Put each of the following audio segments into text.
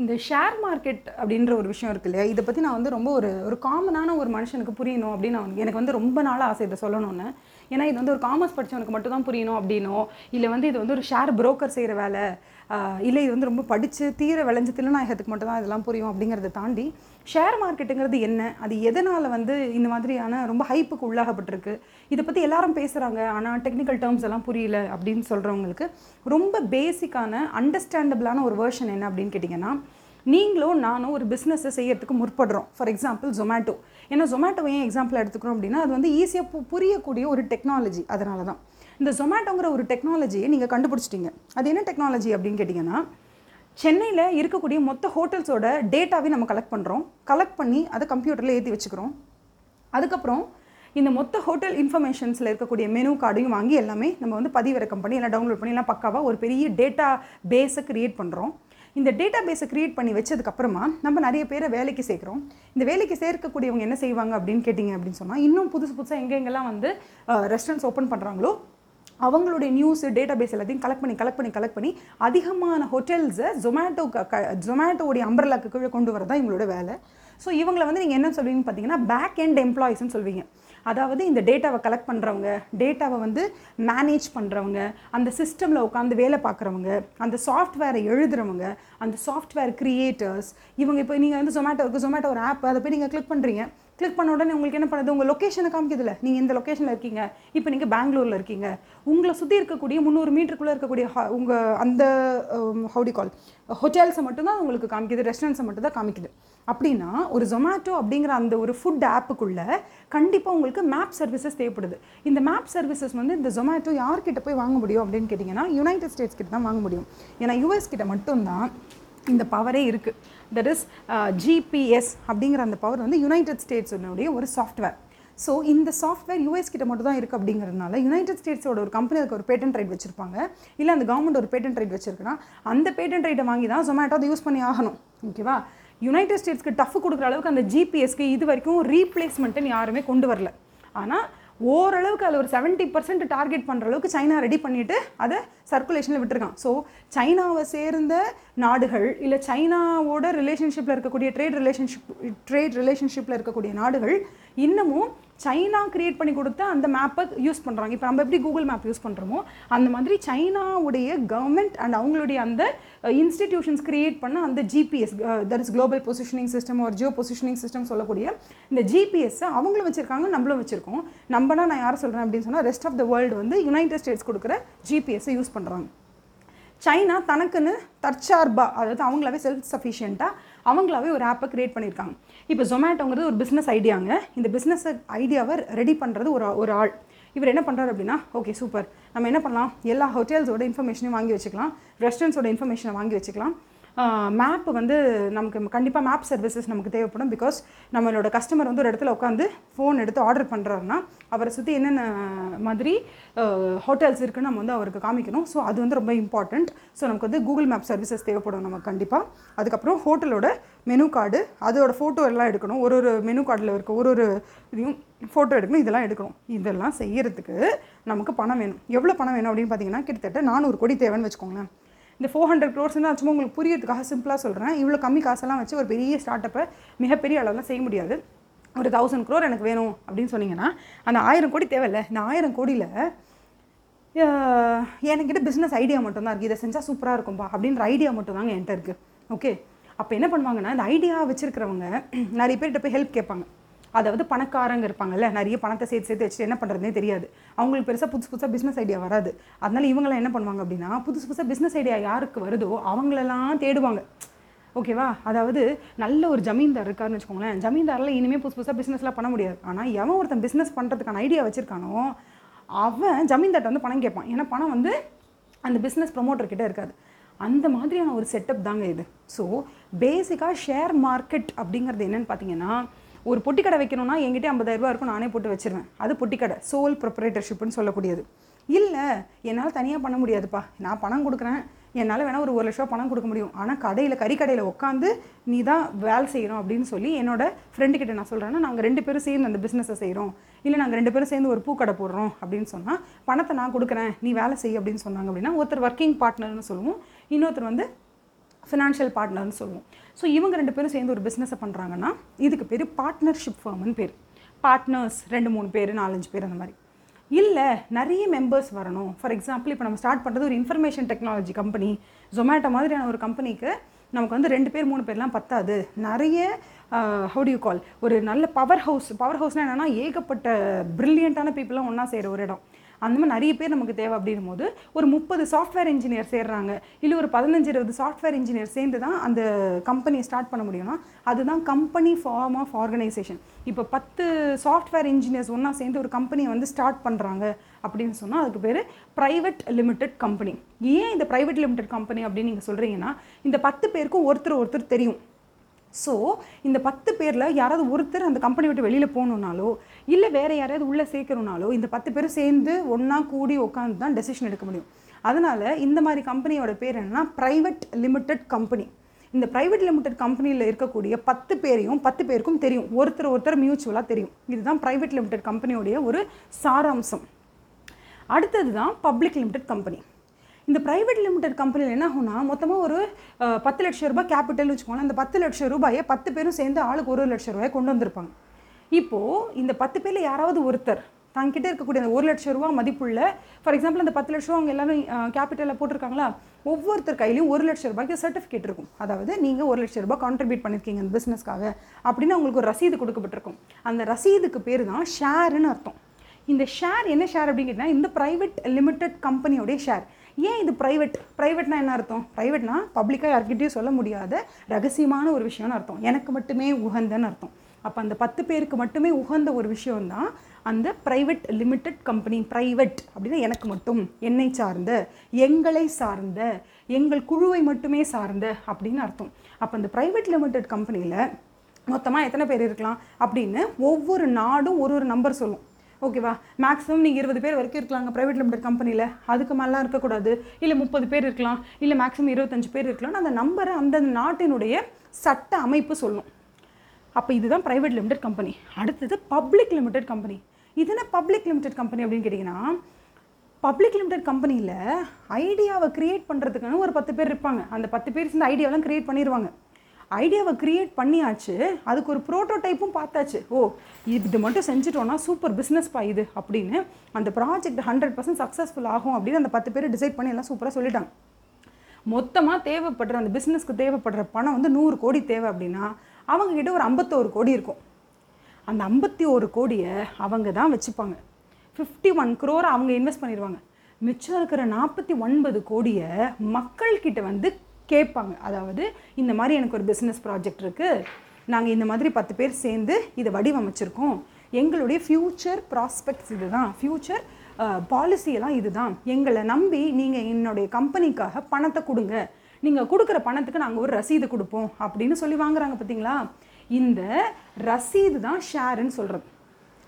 இந்த share market அப்படின்ற ஒரு விஷயம் இருக்கு இல்லையா? இதை பற்றி நான் வந்து ரொம்ப ஒரு ஒரு காமனான ஒரு மனுஷனுக்கு புரியணும் அப்படின்னு நான் எனக்கு வந்து ரொம்ப நாளாக ஆசை இதை சொல்லணும்னு. ஏன்னா இது வந்து ஒரு காமர்ஸ் படித்தவனுக்கு மட்டும் தான் புரியணும் அப்படின்னோ இல்லை வந்து இது வந்து ஒரு ஷேர் புரோக்கர் செய்கிற வேலை இல்லை இது வந்து ரொம்ப படித்து தீர விளைஞ்ச திறனாயகத்துக்கு மட்டும் தான் இதெல்லாம் புரியும் அப்படிங்கிறத தாண்டி ஷேர் மார்க்கெட்டுங்கிறது என்ன? அது எதனால் வந்து இந்த மாதிரியான ரொம்ப ஹைப்புக்கு உள்ளாகப்பட்டிருக்கு? இதை பற்றி எல்லாரும் பேசுகிறாங்க ஆனால் டெக்னிக்கல் டேர்ம்ஸ் எல்லாம் புரியல அப்படின்னு சொல்கிறவங்களுக்கு ரொம்ப பேசிக்கான அண்டர்ஸ்டாண்டபிளான ஒரு வேர்ஷன் என்ன அப்படின்னு கேட்டிங்கன்னா நீங்களும் நானும் ஒரு பிஸ்னஸை செய்யறதுக்கு முற்படுறோம். ஃபார் எக்ஸாம்பிள் ஜொமேட்டோ ஏன்னா ஜொமேட்டோ ஏன் எக்ஸாம்பிள் எடுத்துக்கிறோம் அப்படின்னா அது வந்து ஈஸியாக பு புரியக்கூடிய ஒரு டெக்னாலஜி அதனால தான் இந்த ஜொமேட்டோங்கிற ஒரு டெக்னாலஜியை நீங்கள் கண்டுபிடிச்சிட்டீங்க. அது என்ன டெக்னாலஜி அப்படின்னு கேட்டிங்கன்னா சென்னையில் இருக்கக்கூடிய மொத்த ஹோட்டல்ஸோட டேட்டாவே நம்ம கலெக்ட் பண்ணுறோம் கலெக்ட் பண்ணி அதை கம்ப்யூட்டரில் ஏற்றி வச்சுக்கிறோம். அதுக்கப்புறம் இந்த மொத்த ஹோட்டல் இன்ஃபர்மேஷன்ஸில் இருக்கக்கூடிய மெனு கார்டையும் வாங்கி எல்லாமே நம்ம வந்து பதிவிறக்கம் பண்ணி எல்லாம் டவுன்லோட் பண்ணி எல்லாம் பக்காவாக ஒரு பெரிய டேட்டா பேஸை க்ரியேட் பண்ணுறோம் இந்த டேட்டா பேஸை க்ரியேட் பண்ணி வச்சதுக்கப்புறமா நம்ம நிறைய பேரை வேலைக்கு சேர்க்குறோம். இந்த வேலைக்கு சேர்க்கக்கூடியவங்க என்ன செய்வாங்க அப்படின்னு கேட்டிங்க அப்படின்னு சொன்னால் இன்னும் புதுசு புதுசாக எங்கெங்கெல்லாம் வந்து ரெஸ்டாரண்ட்ஸ் ஓப்பன் பண்ணுறாங்களோ அவங்களுடைய நியூஸ் டேட்டா பேஸ் எல்லாத்தையும் கலெக்ட் பண்ணி கலெக்ட் பண்ணி கலெக்ட் பண்ணி அதிகமான ஹோட்டல்ஸை ஜொமேட்டோ ஜொமேட்டோடைய அம்பர்லாக்கு கீழே கொண்டு வரதான் இவங்களோட வேலை. ஸோ இவங்களை வந்து நீங்கள் என்ன சொல்வீங்கன்னு பார்த்தீங்கன்னா பேக் எண்ட் எம்ப்ளாயிஸ்னு சொல்வீங்க. அதாவது இந்த டேட்டாவை கலெக்ட் பண்ணுறவங்க டேட்டாவை வந்து மேனேஜ் பண்ணுறவங்க அந்த சிஸ்டமில் உட்காந்து வேலை பார்க்குறவங்க அந்த சாஃப்ட்வேரை எழுதுறவங்க அந்த சாஃப்ட்வேர் கிரியேட்டர்ஸ் இவங்க இப்போ நீங்கள் வந்து ஜொமேட்டோ இருக்குது ஜொமேட்டோ ஒரு ஆப் அதை போய் நீங்கள் கிளிக் பண்ணுறீங்க கிளிக் பண்ண உடனே உங்களுக்கு என்ன பண்ணுது? உங்கள் லொக்கேஷனை காமிக்குதுல நீங்கள் இந்த லொக்கேஷனில் இருக்கீங்க? இப்போ நீங்கள் பெங்களூரில் இருக்கீங்க. உங்களை சுற்றி இருக்கக்கூடிய முந்நூறு மீட்டருக்குள்ளே இருக்கக்கூடிய உங்கள் அந்த ஹவுடி கால் ஹோட்டல்ஸை மட்டும்தான் உங்களுக்கு காமிக்குது. ரெஸ்டாரண்ட்ஸை மட்டும் தான் காமிக்குது. அப்படின்னா ஒரு ஜொமேட்டோ அப்படிங்கிற அந்த ஒரு ஃபுட் ஆப்புக்குள்ளே கண்டிப்பாக உங்களுக்கு மேப் சர்வீசஸ் தேவைப்படுது. இந்த மேப் சர்வீசஸ் வந்து இந்த ஜொமேட்டோ யார்கிட்ட போய் வாங்க முடியும் அப்படின்னு கேட்டிங்கன்னா யுனைடெட் ஸ்டேட்ஸ் கிட்ட தான் வாங்க முடியும். ஏன்னா யூஎஸ் கிட்ட மட்டும்தான் இந்த பவரே இருக்குது தட் இஸ் ஜிபிஎஸ் அப்படிங்கிற அந்த பவர் வந்து யுனைடெட் ஸ்டேட்ஸுடைய ஒரு சாஃப்ட்வேர் ஸோ இந்த சாஃப்ட்வேர் யூஎஸ் கிட்ட மட்டும் தான் இருக்குது அப்படிங்கிறதுனால யுனைடெட் ஸ்டேட்ஸோட ஒரு கம்பெனி அதுக்கு ஒரு பேட்டன் ரைட் வச்சிருப்பாங்க. இல்லை அந்த கவர்மெண்ட் ஒரு பேட்டன் ரைட் வச்சிருக்குன்னா அந்த பேட்டன் ரைட்டை வாங்கி தான் ஜொமேட்டோ அதை யூஸ் பண்ணி ஆகணும். ஓகேவா யுனைடெட் ஸ்டேட்ஸ்க்கு டஃப் கொடுக்குற அளவுக்கு அந்த ஜிபிஎஸ்க்கு இது வரைக்கும் ரீப்ளேஸ்மெண்ட்டுன்னு யாருமே கொண்டு வரல. ஆனால் ஓரளவுக்கு அதில் ஒரு செவன்ட்டி பர்சன்ட் டார்கெட் பண்ணுற அளவுக்கு சைனா ரெடி பண்ணிவிட்டு அதை சர்க்குலேஷனில் விட்டுருக்கான். ஸோ சைனாவை சேர்ந்த நாடுகள் இல்லை சைனாவோட ரிலேஷன்ஷிப்பில் இருக்கக்கூடிய ட்ரேட் ரிலேஷன்ஷிப் ட்ரேட் ரிலேஷன்ஷிப்பில் இருக்கக்கூடிய நாடுகள் இன்னமும் சைனா கிரியேட் பண்ணி கொடுத்த அந்த மேப்பை யூஸ் பண்ணுறாங்க இப்போ நம்ம எப்படி கூகுள் மேப் யூஸ் பண்ணுறோமோ அந்த மாதிரி சைனாவுடைய கவர்மெண்ட் அண்ட் அவங்களுடைய அந்த இன்ஸ்டிடியூஷன்ஸ் கிரியேட் பண்ண அந்த GPS that is global positioning system ஒரு ஜியோ பொசிஷனிங் சிஸ்டம் சொல்லக்கூடிய இந்த ஜிபிஎஸ்ஸை அவங்களும் வச்சுருக்காங்க நம்மளும் வச்சுருக்கோம். நம்மனா நான் யாரை சொல்கிறேன் அப்படின்னு சொன்னால் ரெஸ்ட் ஆஃப் த வேர்ல்டு வந்து யுனைடெட் ஸ்டேட்ஸ் கொடுக்குற ஜிபிஎஸ்ஸை யூஸ் பண்ணுறாங்க சைனா தனக்குன்னு தற்சார்பா அதாவது அவங்களாவே செல்ஃப் சஃபிஷியண்ட்டாக அவங்களாவே ஒரு ஆப்பை க்ரியேட் பண்ணியிருக்காங்க இப்போ ஜொமேட்டோங்கிறது ஒரு பிஸ்னஸ் ஐடியாங்க இந்த பிஸ்னஸ் ஐடியாவை ரெடி பண்ணுறது ஒரு ஒரு ஆள். இவர் என்ன பண்ணுறாரு அப்படின்னா ஓகே சூப்பர் நம்ம என்ன பண்ணலாம்? எல்லா ஹோட்டல்ஸோட இன்ஃபர்மேஷனையும் வாங்கி வச்சுக்கலாம். ரெஸ்டாரண்ட்ஸோட இன்ஃபர்மேஷனை வாங்கி வச்சுக்கலாம். மேப் வந்து நமக்கு கண்டிப்பாக மேப் சர்வீசஸ் நமக்கு தேவைப்படும் பிகாஸ் நம்மளோட கஸ்டமர் வந்து ஒரு இடத்துல உட்காந்து ஃபோன் எடுத்து ஆர்டர் பண்ணுறாருன்னா அவரை சுற்றி என்னென்ன மாதிரி ஹோட்டல்ஸ் இருக்குன்னு நம்ம வந்து அவருக்கு காமிக்கணும். ஸோ அது வந்து ரொம்ப இம்பார்ட்டண்ட் ஸோ நமக்கு வந்து கூகுள் மேப் சர்வீசஸ் தேவைப்படும் நமக்கு கண்டிப்பாக அதுக்கப்புறம் ஹோட்டலோட மெனு கார்டு அதோட ஃபோட்டோ எல்லாம் எடுக்கணும். ஒரு ஒரு மெனு கார்டில் இருக்க ஒரு ஒரு இதையும் ஃபோட்டோ எடுக்கணும். இதெல்லாம் எடுக்கணும். இதெல்லாம் செய்யறதுக்கு நமக்கு பணம் வேணும். எவ்வளோ பணம் வேணும் அப்படின்னு பார்த்தீங்கன்னா கிட்டத்தட்ட நானூறு கோடி தேவைன்னு வச்சுக்கோங்களேன். இந்த ஃபோர் ஹண்ட்ரட் க்ரோர்ஸ் சும்மா உங்களுக்கு புரியறதுக்காக சிம்பிளாக சொல்கிறேன் இவ்வளோ கம்மி காசெல்லாம் வச்சு ஒரு பெரிய ஸ்டார்ட் அப்பை மிகப்பெரிய அளவில் செய்ய முடியாது. ஒரு தௌசண்ட் க்ரோர் எனக்கு வேணும் அப்படின்னு சொன்னீங்கன்னா அந்த ஆயிரம் கோடி தேவையில்லை. இந்த ஆயிரம் கோடியில் என்கிட்ட பிஸ்னஸ் ஐடியா மட்டும்தான் இருக்குது இதை செஞ்சால் சூப்பராக இருக்கும்பா அப்படின்ற ஐடியா மட்டும் தாங்க என்கிட்ட இருக்குது ஓகே அப்போ என்ன பண்ணுவாங்கன்னா இந்த ஐடியா வச்சுருக்கிறவங்க நிறைய பேர்கிட்ட போய் ஹெல்ப் கேட்பாங்க. அதாவது பணக்காரங்க இருப்பாங்கல்ல நிறைய பணத்தை சேர்த்து சேர்த்து வச்சுட்டு என்ன பண்ணுறதுனே தெரியாது. அவங்களுக்கு பெருசாக புதுசு புதுசாக பிஸ்னஸ் ஐடியா வராது. அதனால இவங்களாம் என்ன பண்ணுவாங்க அப்படின்னா புதுசு புதுசாக பிஸ்னஸ் ஐடியா யாருக்கு வருதோ அவங்களெல்லாம் தேடுவாங்க. ஓகேவா அதாவது நல்ல ஒரு ஜமீன்தார் இருக்காருன்னு வச்சுக்கோங்களேன் ஜமீன்தாரில் இனிமேல் புதுசு புதுசாக பிஸ்னஸ்லாம் பண்ண முடியாது. ஆனால் எவன் ஒருத்தன் பிஸ்னஸ் பண்ணுறதுக்கான ஐடியா வச்சுருக்கானோ அவன் ஜமீன்தார்ட்ட வந்து பணம் கேட்பான். ஏன்னா பணம் வந்து அந்த பிஸ்னஸ் ப்ரொமோட்டர் கிட்டே இருக்காது. அந்த மாதிரியான ஒரு செட்டப் தாங்க இது. ஸோ பேசிக்காக ஷேர் மார்க்கெட் அப்படிங்கிறது என்னன்னு பார்த்தீங்கன்னா ஒரு பொட்டிக்கடை வைக்கணும்னா என்கிட்ட ஐம்பதாயிரரூபா இருக்கும் நானே போட்டு வச்சிருவேன். அது பொட்டி கடை சோல் ப்ரொப்ரேட்டர்ஷிப்னு சொல்லக்கூடியது. இல்லை என்னால் தனியாக பண்ண முடியாதுப்பா. நான் பணம் கொடுக்குறேன். என்னால் வேணால் ஒரு ஒரு லட்ச ரூபா பணம் கொடுக்க முடியும். ஆனால் கடையில் கறிக்கடையில் உட்காந்து நீ தான் வேலை செய்கிறோம் அப்படின்னு சொல்லி என்னோட ஃப்ரெண்டு கிட்ட நான் சொல்கிறேன்னா நாங்கள் ரெண்டு பேரும் சேர்ந்து அந்த பிஸ்னஸை செய்கிறோம் இல்லை நாங்கள் ரெண்டு பேரும் சேர்ந்து ஒரு பூக்கடை போடுறோம் அப்படின்னு சொன்னால் பணத்தை நான் கொடுக்குறேன் நீ வேலை செய் அப்படின்னு சொன்னாங்க அப்படின்னா ஒருத்தர் ஒர்க்கிங் பார்ட்னர்னு சொல்லுவோம். இன்னொருத்தர் வந்து ஃபினான்ஷியல் பார்ட்னர்னு சொல்லுவோம். ஸோ இவங்க ரெண்டு பேரும் சேர்ந்து ஒரு பிஸ்னஸை பண்ணுறாங்கன்னா இதுக்கு பேர் பார்ட்னர்ஷிப் ஃபார்ம்னு பேர். பார்ட்னர்ஸ் ரெண்டு மூணு பேர் நாலஞ்சு பேர் அந்த மாதிரி. இல்லை நிறைய மெம்பர்ஸ் வரணும். ஃபார் எக்ஸாம்பிள் இப்போ நம்ம ஸ்டார்ட் பண்ணுறது ஒரு இன்ஃபர்மேஷன் டெக்னாலஜி கம்பெனி ஜொமேட்டோ மாதிரியான ஒரு கம்பெனிக்கு நமக்கு வந்து ரெண்டு பேர் மூணு பேர்லாம் பத்தாது. நிறைய ஹவு யூ கால் ஒரு நல்ல பவர் ஹவுஸ் பவர் ஹவுஸ்னால் என்னென்னா ஏகப்பட்ட ப்ரில்லியண்ட்டான பீப்புளாக ஒன்றா செய்கிற ஒரு இடம். அந்த மாதிரி நிறைய பேர் நமக்கு தேவை அப்படின்னும் போது ஒரு முப்பது சாஃப்ட்வேர் இன்ஜினியர் சேர்றாங்க. இல்லை ஒரு பதினஞ்சு இருபது சாஃப்ட்வேர் இன்ஜினியர் சேர்ந்து தான் அந்த கம்பெனியை ஸ்டார்ட் பண்ண முடியும்னா அதுதான் கம்பெனி ஃபார்ம் ஆஃப் ஆர்கனைசேஷன் இப்போ பத்து சாஃப்ட்வேர் இன்ஜினியர்ஸ் ஒன்றா சேர்ந்து ஒரு கம்பெனியை வந்து ஸ்டார்ட் பண்ணுறாங்க அப்படின்னு சொன்னால் அதுக்கு பேர் ப்ரைவேட் லிமிடெட் கம்பெனி ஏன் இந்த ப்ரைவேட் லிமிடெட் கம்பெனி அப்படின்னு நீங்கள் சொல்கிறீங்கன்னா இந்த பத்து பேருக்கும் ஒருத்தர் ஒருத்தர் தெரியும். ஸோ இந்த பத்து பேரில் யாராவது ஒருத்தர் அந்த கம்பெனி விட்டு வெளியில் போகணுன்னாலோ இல்லை வேறு யாராவது உள்ளே சேர்க்கணுனாலோ இந்த பத்து பேரும் சேர்ந்து ஒன்றா கூடி உட்காந்து தான் டெசிஷன் எடுக்க முடியும். அதனால் இந்த மாதிரி கம்பெனியோட பேர் என்னன்னா ப்ரைவேட் லிமிடெட் கம்பெனி இந்த ப்ரைவேட் லிமிடெட் கம்பெனியில் இருக்கக்கூடிய பத்து பேரையும் பத்து பேருக்கும் தெரியும். ஒருத்தர் ஒருத்தர் மியூச்சுவலாக தெரியும். இதுதான் ப்ரைவேட் லிமிடெட் கம்பெனியோடைய ஒரு சாராம்சம். அடுத்தது தான் பப்ளிக் லிமிடெட் கம்பெனி இந்த ப்ரைவேட் லிமிடெட் கம்பெனியில் என்ன ஆகும்னா மொத்தமாக ஒரு பத்து லட்சம் ரூபாய் கேபிட்டல் வச்சுக்கோங்களேன். அந்த பத்து லட்சம் ரூபாயை பத்து பேரும் சேர்ந்து ஆளுக்கு ஒரு லட்சம் ரூபாயை கொண்டு வந்திருப்பாங்க. இப்போது இந்த பத்து பேரில் யாராவது ஒருத்தர் தங்கிட்ட இருக்கக்கூடிய அந்த ஒரு லட்சம் ரூபா மதிப்புள்ள ஃபார் எக்ஸாம்பிள் அந்த பத்து லட்சம் ரூபா அவங்க எல்லாரும் கேபிட்டலில் போட்டிருக்காங்களா? ஒவ்வொருத்தர் கையிலையும் ஒரு லட்சம் ரூபாய்க்கு சர்டிஃபிகேட் இருக்கும். அதாவது நீங்கள் ஒரு லட்ச ரூபாய் கான்ட்ரிபியூட் பண்ணியிருக்கீங்க இந்த பிஸ்னஸ்க்காக அப்படின்னு அவங்களுக்கு ஒரு ரசீது கொடுக்கப்பட்டிருக்கும். அந்த ரசீதுக்கு பேர் தான் ஷேருன்னு அர்த்தம். இந்த ஷேர் என்ன ஷேர் அப்படின்னு கேட்டால் இந்த ப்ரைவேட் லிமிடெட் கம்பெனியோடைய ஷேர் ஏன் இது ப்ரைவேட் ப்ரைவேட்னா என்ன அர்த்தம்? ப்ரைவேட்னா பப்ளிக்காக யார்கிட்டையும் சொல்ல முடியாத ரகசியமான ஒரு விஷயம்னு அர்த்தம். எனக்கு மட்டுமே உகந்தன்னு அர்த்தம். அப்போ அந்த பத்து பேருக்கு மட்டுமே உகந்த ஒரு விஷயம் தான் அந்த ப்ரைவேட் லிமிடெட் கம்பெனி ப்ரைவேட் அப்படின்னா எனக்கு மட்டும் என்னை சார்ந்த எங்களை சார்ந்த எங்கள் குழுவை மட்டுமே சார்ந்த அப்படின்னு அர்த்தம். அப்போ அந்த ப்ரைவேட் லிமிட்டெட் கம்பெனியில் மொத்தமாக எத்தனை பேர் இருக்கலாம் அப்படின்னு ஒவ்வொரு நாடும் ஒரு ஒரு நம்பர் சொல்லும். ஓகேவா மேக்ஸிமம் நீங்கள் இருபது பேர் வரைக்கும் இருக்கலாங்க ப்ரைவேட் லிமிடெட் கம்பெனியில் அதுக்கு மேலாம் இருக்கக்கூடாது. இல்லை முப்பது பேர் இருக்கலாம். இல்லை மேக்ஸிமம் இருபத்தஞ்சு பேர் இருக்கலாம்னு அந்த நம்பரை அந்த நாட்டினுடைய சட்ட அமைப்பு சொல்லும். அப்போ இதுதான் ப்ரைவேட் லிமிடெட் கம்பெனி அடுத்தது பப்ளிக் லிமிடெட் கம்பெனி இது என்ன பப்ளிக் லிமிடெட் கம்பெனி அப்படின்னு கேட்டிங்கன்னா பப்ளிக் லிமிடெட் கம்பெனியில் ஐடியாவை க்ரியேட் பண்ணுறதுக்கான ஒரு பத்து பேர் இருப்பாங்க. அந்த பத்து பேர் சேர்ந்து ஐடியாவெலாம் க்ரியேட் பண்ணிடுவாங்க ஐடியாவை க்ரியேட் பண்ணியாச்சு அதுக்கு ஒரு ப்ரோட்டோடைப்பும் பார்த்தாச்சு. ஓ இது மட்டும் செஞ்சுட்டோன்னா சூப்பர் பிஸ்னஸ் பா இது அப்படின்னு அந்த ப்ராஜெக்ட் ஹண்ட்ரட் பர்சன்ட் சக்ஸஸ்ஃபுல் ஆகும் அப்படின்னு அந்த பத்து பேர் டிசைட் பண்ணி எல்லாம் சூப்பராக சொல்லிட்டாங்க. மொத்தமாக தேவைப்படுற அந்த பிஸ்னஸ்க்கு தேவைப்படுற பணம் வந்து நூறு கோடி தேவை அப்படின்னா அவங்கக்கிட்ட ஒரு ஐம்பத்தோரு கோடி இருக்கும். அந்த ஐம்பத்தி ஒரு கோடியை அவங்க தான் வச்சுப்பாங்க. ஃபிஃப்டி ஒன் க்ரோர் அவங்க இன்வெஸ்ட் பண்ணிடுவாங்க மிச்சம் இருக்கிற நாற்பத்தி ஒன்பது கோடியை மக்கள்கிட்ட வந்து கேட்பாங்க. அதாவது இந்த மாதிரி எனக்கு ஒரு பிஸ்னஸ் ப்ராஜெக்ட் இருக்குது நாங்கள் இந்த மாதிரி பத்து பேர் சேர்ந்து இதை வடிவமைச்சிருக்கோம். எங்களுடைய ஃப்யூச்சர் ப்ராஸ்பெக்ட்ஸ் இது தான் ஃப்யூச்சர் பாலிசியெல்லாம் இதுதான். எங்களை நம்பி நீங்கள் என்னுடைய கம்பெனிக்காக பணத்தை கொடுங்க. நீங்கள் கொடுக்குற பணத்துக்கு நாங்கள் ஒரு ரசீது கொடுப்போம் அப்படின்னு சொல்லி வாங்குறாங்க பார்த்தீங்களா இந்த ரசீது தான் ஷேருன்னு சொல்கிறது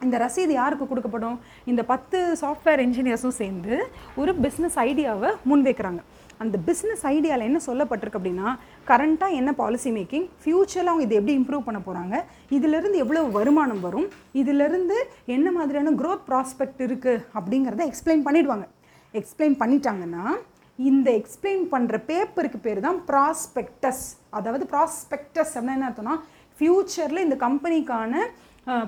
இந்த ரசீது யாருக்கு கொடுக்கப்படும்? இந்த பத்து சாஃப்ட்வேர் இன்ஜினியர்ஸும் சேர்ந்து ஒரு பிஸ்னஸ் ஐடியாவை முன்வைக்கிறாங்க. அந்த பிஸ்னஸ் ஐடியாவில் என்ன சொல்லப்பட்டிருக்கு அப்படின்னா கரண்ட்டாக என்ன பாலிசி மேக்கிங் ஃப்யூச்சரில் அவங்க இதை எப்படி இம்ப்ரூவ் பண்ண போகிறாங்க இதிலிருந்து எவ்வளோ வருமானம் வரும் இதிலிருந்து என்ன மாதிரியான க்ரோத் ப்ராஸ்பெக்ட் இருக்குது அப்படிங்கிறத எக்ஸ்பிளைன் பண்ணிவிடுவாங்க எக்ஸ்பிளைன் பண்ணிட்டாங்கன்னா இந்த எக்ஸ்பிளைன் பண்ணுற பேப்பருக்கு பேர் தான் ப்ராஸ்பெக்டஸ் அதாவது ப்ராஸ்பெக்டஸ் அப்படின்னா என்ன அர்த்தம்னா ஃப்யூச்சரில் இந்த கம்பெனிக்கான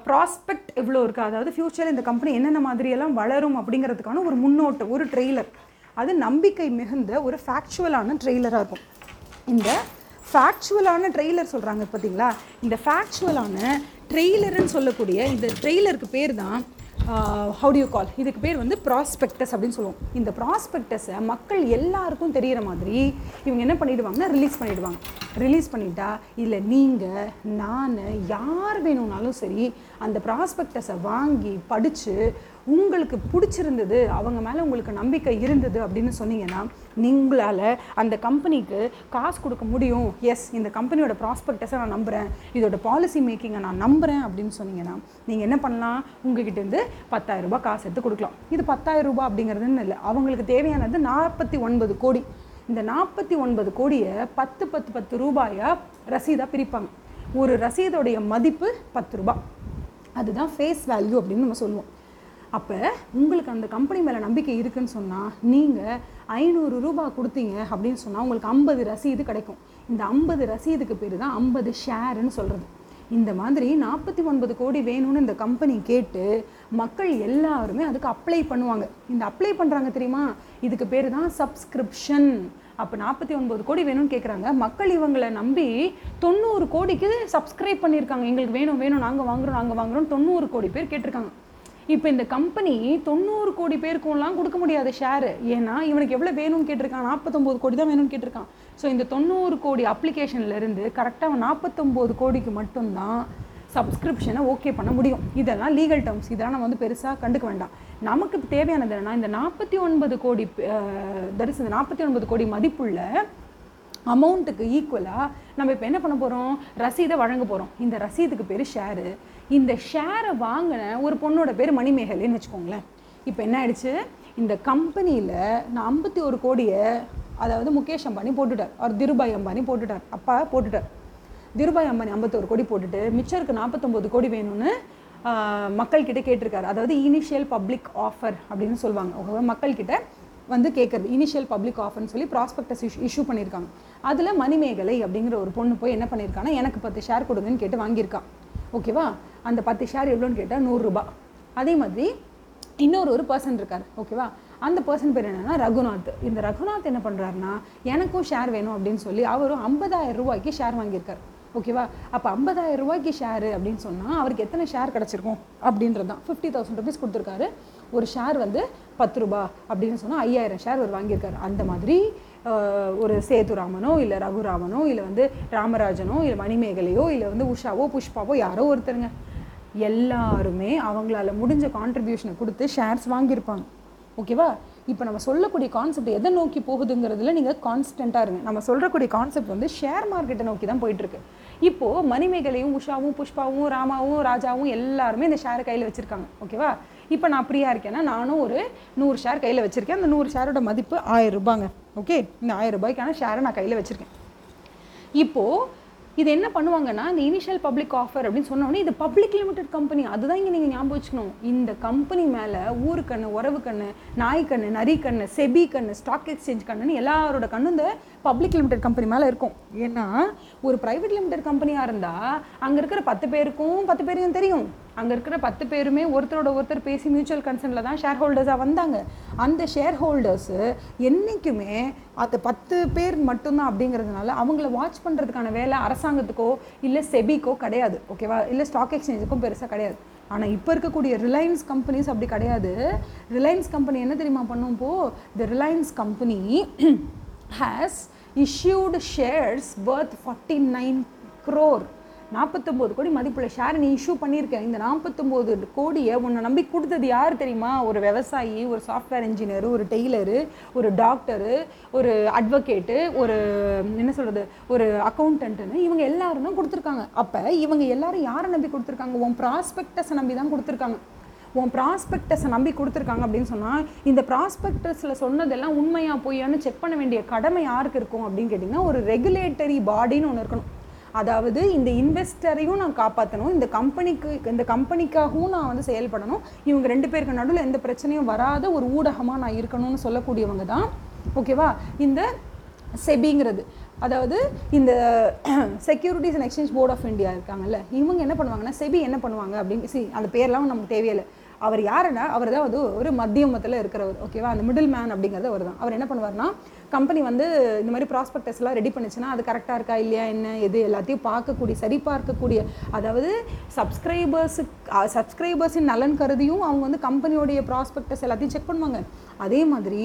ப்ராஸ்பெக்ட் எவ்வளோ இருக்குது அதாவது ஃப்யூச்சரில் இந்த கம்பெனி என்னென்ன மாதிரியெல்லாம் வளரும் அப்படிங்கிறதுக்கான ஒரு முன்னோட்டு ஒரு ட்ரெய்லர் அது நம்பிக்கை மிகுந்த ஒரு ஃபேக்சுவலான ட்ரெய்லராக இருக்கும். இந்த ஃபேக்சுவலான ட்ரெய்லர் சொல்கிறாங்க பார்த்தீங்களா இந்த ஃபேக்சுவலான ட்ரெய்லருன்னு சொல்லக்கூடிய இந்த ட்ரெய்லருக்கு பேர் தான் ஹவு யூ கால் இதுக்கு பேர் வந்து ப்ராஸ்பெக்டஸ் அப்படின்னு சொல்லுவோம். இந்த ப்ராஸ்பெக்டஸை மக்கள் எல்லாருக்கும் தெரியிற மாதிரி இவங்க என்ன பண்ணிவிடுவாங்கன்னா ரிலீஸ் பண்ணிவிடுவாங்க ரிலீஸ் பண்ணிட்டா இல்லை நீங்கள் நான் யார் வேணும்னாலும் சரி அந்த ப்ராஸ்பெக்டஸை வாங்கி படித்து உங்களுக்கு பிடிச்சிருந்தது அவங்க மேலே உங்களுக்கு நம்பிக்கை இருந்தது அப்படின்னு சொன்னீங்கன்னா நீங்களால் அந்த கம்பெனிக்கு காசு கொடுக்க முடியும். எஸ் இந்த கம்பெனியோட ப்ராஸ்பெக்டஸை நான் நம்புகிறேன் இதோட பாலிசி மேக்கிங்கை நான் நம்புகிறேன் அப்படின்னு சொன்னீங்கன்னா நீங்கள் என்ன பண்ணலாம்? உங்ககிட்டேருந்து பத்தாயிரம் ரூபாய் காசு எடுத்து கொடுக்கலாம். இது பத்தாயிரம் ரூபாய் அப்படிங்கிறதுன்னு இல்லை. அவங்களுக்கு தேவையானது நாற்பத்தி ஒன்பது கோடி. இந்த நாற்பத்தி ஒன்பது கோடியை பத்து பத்து பத்து ரூபாயாக ரசீதாக பிரிப்பாங்க. ஒரு ரசீதோடைய மதிப்பு பத்து ரூபாய். அதுதான் ஃபேஸ் வேல்யூ அப்படின்னு நம்ம சொல்லுவோம். அப்போ உங்களுக்கு அந்த கம்பெனி மேலே நம்பிக்கை இருக்குன்னு சொன்னால் நீங்கள் ஐநூறு ரூபாய் கொடுத்தீங்க அப்படின்னு சொன்னால் உங்களுக்கு ஐம்பது ரசீது கிடைக்கும். இந்த ஐம்பது ரசீதுக்கு பேர் தான் ஐம்பது ஷேருன்னு சொல்கிறது இந்த மாதிரி நாற்பத்தி ஒன்பது கோடி வேணும்னு இந்த கம்பெனி கேட்டு மக்கள் எல்லாருமே அதுக்கு அப்ளை பண்ணுவாங்க. இந்த அப்ளை பண்ணுறாங்க தெரியுமா? இதுக்கு பேர் தான் சப்ஸ்கிரிப்ஷன் அப்போ நாற்பத்தி ஒன்பது கோடி வேணும்னு கேட்குறாங்க மக்கள் இவங்களை நம்பி தொண்ணூறு கோடிக்கு சப்ஸ்கிரைப் பண்ணியிருக்காங்க. எங்களுக்கு வேணும் வேணும் நாங்கள் வாங்குறோம் நாங்கள் வாங்குறோம் தொண்ணூறு கோடி பேர் கேட்டிருக்காங்க. இப்போ இந்த கம்பெனி தொண்ணூறு கோடி பேருக்கும்லாம் கொடுக்க முடியாது ஷேரு ஏன்னா இவனுக்கு எவ்வளோ வேணும்னு கேட்டிருக்கான்? நாற்பத்தொம்போது கோடி தான் வேணும்னு கேட்டிருக்கான். ஸோ இந்த தொண்ணூறு கோடி அப்ளிகேஷன்லேருந்து கரெக்டாக நாற்பத்தொம்போது கோடிக்கு மட்டும்தான் சப்ஸ்கிரிப்ஷனை ஓகே பண்ண முடியும். இதெல்லாம் லீகல் டேர்ம்ஸ் இதெல்லாம் நம்ம வந்து பெருசாக கண்டுக்க வேண்டாம். நமக்கு தேவையானது என்னென்னா இந்த நாற்பத்தி ஒன்பது கோடி தரிசு இந்த நாற்பத்தி ஒன்பது கோடி மதிப்புள்ள அமௌண்ட்டுக்கு ஈக்குவலாக நம்ம இப்போ என்ன பண்ண போகிறோம் ரசீதை வழங்க போகிறோம் இந்த ரசீதுக்கு பேர் ஷேரு இந்த ஷேரை வாங்கின ஒரு பொண்ணோட பேர் மணிமேகலைன்னு வச்சுக்கோங்களேன். இப்போ என்ன ஆயிடுச்சு? இந்த கம்பெனியில் நான் ஐம்பத்தி ஒரு கோடியை அதாவது முகேஷ் அம்பானி போட்டுட்டார். அவர் திருபாய் அம்பானி போட்டுட்டார். அப்பா போட்டுட்டார். திருபாய் அம்பானி ஐம்பத்தோரு கோடி போட்டுட்டு மிச்சம் இருக்க நாற்பத்தொம்போது கோடி வேணும்னு மக்கள்கிட்ட கேட்டிருக்காரு. அதாவது இனிஷியல் பப்ளிக் ஆஃபர் அப்படின்னு சொல்லுவாங்க. மக்கள்கிட்ட வந்து கேட்குறது இனிஷியல் பப்ளிக் ஆஃபர்னு சொல்லி ப்ராஸ்பெக்டஸ் இஷ்யூ இஷ்யூ பண்ணியிருக்காங்க அதில் மணிமேகலை அப்படிங்கிற ஒரு பொண்ணு போய் என்ன பண்ணியிருக்காங்கன்னா எனக்கு பத்து ஷேர் கொடுங்கன்னு கேட்டு வாங்கியிருக்கான் ஓகேவா? அந்த பத்து ஷேர் எவ்வளோன்னு கேட்டால் நூறுரூபா அதே மாதிரி இன்னொரு ஒரு பர்சன் இருக்கார். ஓகேவா? அந்த பர்சன் பேர் என்னன்னா ரகுநாத். இந்த ரகுநாத் என்ன பண்ணுறாருனா எனக்கும் ஷேர் வேணும் அப்படின்னு சொல்லி அவரும் ஐம்பதாயிரம் ரூபாய்க்கு ஷேர் வாங்கியிருக்கார். ஓகேவா? அப்போ ஐம்பதாயிரம் ரூபாய்க்கு ஷேரு அப்படின்னு சொன்னால் அவருக்கு எத்தனை ஷேர் கிடச்சிருக்கும்? அப்படின்றது தான் ஃபிஃப்டி தௌசண்ட் ருபீஸ் கொடுத்துருக்காரு. ஒரு ஷேர் வந்து பத்து ரூபா அப்படின்னு சொன்னால் ஐயாயிரம் ஷேர் அவர் வாங்கியிருக்காரு. அந்த மாதிரி ஒரு சேதுராமனோ இல்லை ரகுராமனோ இல்லை வந்து ராமராஜனோ இல்லை மணிமேகலையோ இல்லை வந்து உஷாவோ புஷ்பாவோ யாரோ ஒருத்தருங்க. எல்லாருமே அவங்களால முடிஞ்ச கான்ட்ரிபியூஷனை கொடுத்து ஷேர்ஸ் வாங்கியிருப்பாங்க. ஓகேவா? இப்போ நம்ம சொல்லக்கூடிய கான்செப்ட் எதை நோக்கி போகுதுங்கிறதுல நீங்கள் கான்ஸ்டண்ட்டாக இருங்க. நம்ம சொல்கிறக்கூடிய கான்செப்ட் வந்து ஷேர் மார்க்கெட்டை நோக்கி தான் போயிட்டுருக்கு. இப்போது மணிமேகலையும் உஷாவும் புஷ்பாவும் ராமாவும் ராஜாவும் எல்லாருமே இந்த ஷேரை கையில் வச்சுருக்காங்க. ஓகேவா இப்போ நான் ஃப்ரீயாக இருக்கேன்னா நானும் ஒரு நூறு ஷேர் கையில் வச்சுருக்கேன். அந்த நூறு ஷேரோட மதிப்பு ஆயிரம் ரூபாங்க ஓகே இந்த ஆயிரம் ரூபாய்க்கான ஷேரை நான் கையில் வச்சுருக்கேன். இப்போது இது என்ன பண்ணுவாங்கன்னா இந்த இனிஷியல் பப்ளிக் ஆஃபர் அப்படின்னு சொன்னோடனே இது பப்ளிக் லிமிடெட் கம்பெனி அதுதான் இங்கே நீங்கள் ஞாபகம் வச்சுக்கணும். இந்த கம்பெனி மேலே ஊரு கண்ணு உறவு கண்ணு நாய் கண்ணு நரி கண்ணு செபி கண்ணு ஸ்டாக் எக்ஸ்சேஞ்ச் கண்ணுன்னு எல்லாரோட கண்ணு இந்த பப்ளிக் லிமிடெட் கம்பெனி மேலே இருக்கும். ஏன்னா ஒரு ப்ரைவேட் லிமிடெட் கம்பெனியாக இருந்தால் அங்கே இருக்கிற பத்து பேருக்கும் பத்து பேரையும் தெரியும். அங்கே இருக்கிற பத்து பேருமே ஒருத்தரோட ஒருத்தர் பேசி மியூச்சுவல் கன்சர்னில் தான் ஷேர் ஹோல்டர்ஸாக வந்தாங்க. அந்த ஷேர் ஹோல்டர்ஸு என்றைக்குமே அது பத்து பேர் மட்டும்தான் அப்படிங்கிறதுனால அவங்கள வாட்ச் பண்ணுறதுக்கான வேலை அரசாங்கத்துக்கோ இல்லை செபிக்கோ கிடையாது. ஓகேவா இல்லை ஸ்டாக் எக்ஸ்சேஞ்சுக்கும் பெருசாக கிடையாது. ஆனால் இப்போ இருக்கக்கூடிய ரிலையன்ஸ் கம்பெனிஸ் அப்படி கிடையாது. ரிலையன்ஸ் கம்பெனி என்ன தெரியுமா பண்ணும் போ? The Reliance company has issued shares worth forty nine crore நாற்பத்தொம்போது கோடி மதிப்புள்ள ஷேர் நீ இஷ்யூ பண்ணியிருக்க. இந்த நாற்பத்தொம்போது கோடியை உன்னை நம்பி கொடுத்தது யார் தெரியுமா? ஒரு விவசாயி ஒரு சாஃப்ட்வேர் இன்ஜினியர் ஒரு டெய்லரு ஒரு டாக்டரு ஒரு அட்வொகேட்டு ஒரு என்ன சொல்கிறது ஒரு அக்கௌண்டன்ட்டுன்னு இவங்க எல்லாரும் தான் கொடுத்துருக்காங்க. அப்போ இவங்க எல்லாரும் யாரை நம்பி கொடுத்துருக்காங்க? உன் ப்ராஸ்பெக்டஸை நம்பி தான் கொடுத்துருக்காங்க. உன் ப்ராஸ்பெக்டஸை நம்பி கொடுத்துருக்காங்க அப்படின்னு சொன்னால் இந்த ப்ராஸ்பெக்டஸில் சொன்னதெல்லாம் உண்மையாக பொய்யான்னு செக் பண்ண வேண்டிய கடமை யாருக்கு இருக்கும் அப்படின்னு கேட்டிங்கன்னா ஒரு ரெகுலேட்டரி பாடின்னு ஒன்று இருக்கணும். அதாவது இந்த இன்வெஸ்டரையும் நான் காப்பாற்றணும் இந்த கம்பெனிக்கு இந்த கம்பெனிக்காகவும் நான் வந்து செயல்படணும். இவங்க ரெண்டு பேருக்கு நடுவில் எந்த பிரச்சனையும் வராத ஒரு ஊடகமாக நான் இருக்கணும்னு சொல்லக்கூடியவங்க தான் ஓகேவா இந்த செபிங்கிறது. அதாவது இந்த securities and exchange board of India இருக்காங்கல்ல இவங்க என்ன பண்ணுவாங்கன்னா செபி என்ன பண்ணுவாங்க அப்படின்னு சி அந்த பேர்லாம் நமக்கு தேவையில்லை. அவர் யாருன்னா அவர் தான் வந்து ஒரு மத்தியமத்தில் இருக்கிறவர் ஓகேவா அந்த மிடில் மேன் அப்படிங்கிறது அவர் தான் அவர் என்ன பண்ணுவார்னா கம்பெனி வந்து இந்த மாதிரி ப்ராஸ்பெக்டஸ் எல்லாம் ரெடி பண்ணுச்சுன்னா அது கரெக்டாக இருக்கா இல்லையா என்ன எது எல்லாத்தையும் பார்க்கக்கூடிய சரி பார்க்கக்கூடிய அதாவது சப்ஸ்கிரைபர்ஸுக்கு சப்ஸ்கிரைபர்ஸின் நலன் கருதியும் அவங்க வந்து கம்பெனியோடைய ப்ராஸ்பெக்டஸ் எல்லாத்தையும் செக் பண்ணுவாங்க. அதே மாதிரி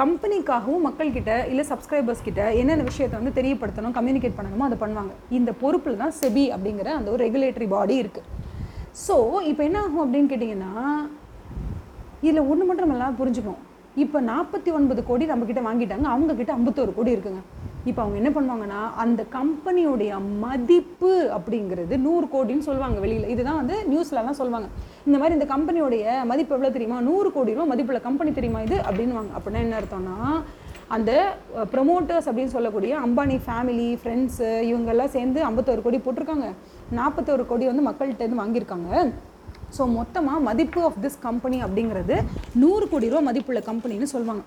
கம்பெனிக்காகவும் மக்கள்கிட்ட இல்லை சப்ஸ்கிரைபர்ஸ் கிட்ட என்னென்ன விஷயத்தை வந்து தெரியப்படுத்தணும் கம்யூனிகேட் பண்ணணுமோ அதை பண்ணுவாங்க. இந்த பொறுப்பில் தான் செபி அப்படிங்கிற அந்த ஒரு ரெகுலேட்டரி பாடி இருக்குது ஸோ இப்போ என்ன ஆகும் அப்படின்னு கேட்டிங்கன்னா இதில் ஒன்று மட்டும் நம்ம எல்லாம் புரிஞ்சுக்கணும். இப்போ நாற்பத்தி ஒன்பது கோடி நம்மக்கிட்ட வாங்கிட்டாங்க. அவங்கக்கிட்ட ஐம்பத்தோரு கோடி இருக்குங்க. இப்போ அவங்க என்ன பண்ணுவாங்கன்னா அந்த கம்பெனியுடைய மதிப்பு அப்படிங்கிறது நூறு கோடின்னு சொல்லுவாங்க வெளியில். இதுதான் வந்து நியூஸ்லலாம் சொல்லுவாங்க. இந்த மாதிரி இந்த கம்பெனியோடைய மதிப்பு எவ்வளோ தெரியுமா? நூறு கோடி ரூபா மதிப்புள்ள கம்பெனி தெரியுமா இது? அப்படின்னுவாங்க. அப்படின்னா என்ன அர்த்தம்னா அந்த ப்ரொமோட்டர்ஸ் அப்படின்னு சொல்லக்கூடிய அம்பானி ஃபேமிலி ஃப்ரெண்ட்ஸு இவங்கெல்லாம் சேர்ந்து ஐம்பத்தோரு கோடி போட்டிருக்காங்க. நாற்பத்தோரு கோடி வந்து மக்கள்கிட்டேருந்து வாங்கியிருக்காங்க. ஸோ மொத்தமாக மதிப்பு ஆஃப் திஸ் கம்பெனி அப்படிங்கிறது நூறு கோடி ரூபா மதிப்புள்ள கம்பெனின்னு சொல்லுவாங்க.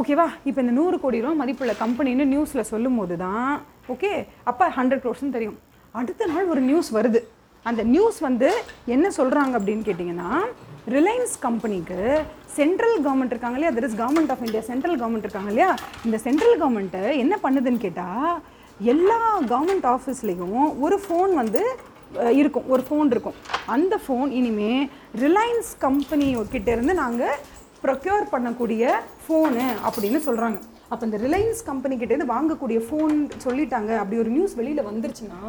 ஓகேவா இப்போ இந்த நூறு கோடி ரூபா மதிப்புள்ள கம்பெனின்னு நியூஸில் சொல்லும் போது தான் ஓகே அப்போ ஹண்ட்ரட் க்ரோர்ஸ்னு தெரியும். அடுத்த நாள் ஒரு நியூஸ் வருது. அந்த நியூஸ் வந்து என்ன சொல்கிறாங்க அப்படின்னு கேட்டிங்கன்னா ரிலையன்ஸ் கம்பெனிக்கு சென்ட்ரல் கவர்மெண்ட் இருக்காங்க இல்லையா? That is government of India central government இருக்காங்க இல்லையா? இந்த சென்ட்ரல் கவர்மெண்ட்டு என்ன பண்ணுதுன்னு கேட்டால் எல்லா கவர்மெண்ட் ஆஃபீஸ்லேயும் ஒரு ஃபோன் வந்து இருக்கும். ஒரு ஃபோன் இருக்கும். அந்த ஃபோன் இனிமேல் ரிலையன்ஸ் கம்பெனி இருந்து நாங்கள் ப்ரொக்யூர் பண்ணக்கூடிய ஃபோனு அப்படின்னு சொல்கிறாங்க அப்போ இந்த ரிலையன்ஸ் கம்பெனிக்கிட்டேருந்து வாங்கக்கூடிய ஃபோன் சொல்லிட்டாங்க. அப்படி ஒரு நியூஸ் வெளியில் வந்துருச்சுன்னா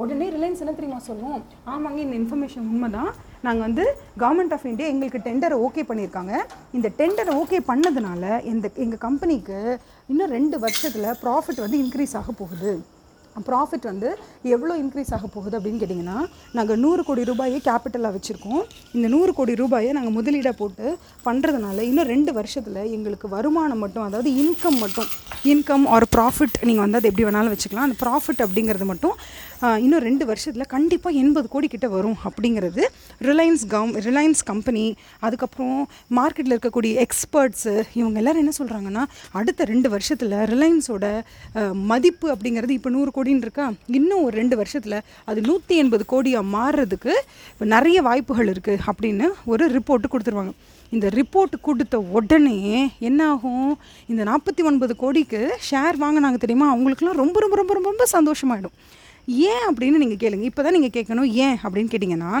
உடனே ரிலையன்ஸ் என்ன தெரியுமா சொல்லுவோம் ஆமாங்க இந்த இன்ஃபர்மேஷன் உண்மை தான் நாங்கள் வந்து கவர்மெண்ட் ஆஃப் இந்தியா எங்களுக்கு டெண்டரை ஓகே பண்ணியிருக்காங்க. இந்த டெண்டரை ஓகே பண்ணதுனால இந்த எங்கள் கம்பெனிக்கு இன்னும் ரெண்டு வருஷத்தில் ப்ராஃபிட் வந்து இன்க்ரீஸ் ஆக போகுது. ப்ராஃபிட் வந்து எவ்வளோ இன்க்ரீஸ் ஆக போகுது அப்படின்னு கேட்டிங்கன்னா நாங்கள் நூறு கோடி ரூபாயை கேபிட்டலாக வச்சுருக்கோம். இந்த நூறு கோடி ரூபாயை நாங்கள் முதலீடாக போட்டு பண்ணுறதுனால இன்னும் ரெண்டு வருஷத்தில் எங்களுக்கு வருமானம் மட்டும் அதாவது இன்கம் மட்டும் இன்கம் ஆர் ப்ராஃபிட் நீங்கள் வந்து அது எப்படி வேணாலும் வச்சுக்கலாம். அந்த ப்ராஃபிட் அப்படிங்கிறது மட்டும் இன்னும் ரெண்டு வருஷத்தில் கண்டிப்பாக எண்பது கோடி கிட்ட வரும் அப்படிங்கிறது ரிலையன்ஸ் கம் ரிலையன்ஸ் கம்பெனி அதுக்கப்புறம் மார்க்கெட்டில் இருக்கக்கூடிய எக்ஸ்பர்ட்ஸு இவங்க எல்லாரும் என்ன சொல்கிறாங்கன்னா அடுத்த ரெண்டு வருஷத்தில் ரிலையன்ஸோட மதிப்பு அப்படிங்கிறது இப்போ நூறு கோடின்னு இருக்கா? இன்னும் ஒரு ரெண்டு வருஷத்தில் அது நூற்றி எண்பது கோடியாக மாறுறதுக்கு நிறைய வாய்ப்புகள் இருக்குது அப்படின்னு ஒரு ரிப்போர்ட்டு கொடுத்துருவாங்க. இந்த ரிப்போர்ட் கொடுத்த உடனே என்ன ஆகும் இந்த நாற்பத்தி ஒன்பது கோடிக்கு ஷேர் வாங்கினாங்க தெரியுமா? அவங்களுக்குலாம் ரொம்ப ரொம்ப ரொம்ப ரொம்ப ரொம்ப சந்தோஷமாயிடும். ஏன் அப்படின்னு நீங்கள் கேளுங்க. இப்போ தான் நீங்கள் கேட்கணும் ஏன் அப்படின்னு கேட்டிங்கன்னா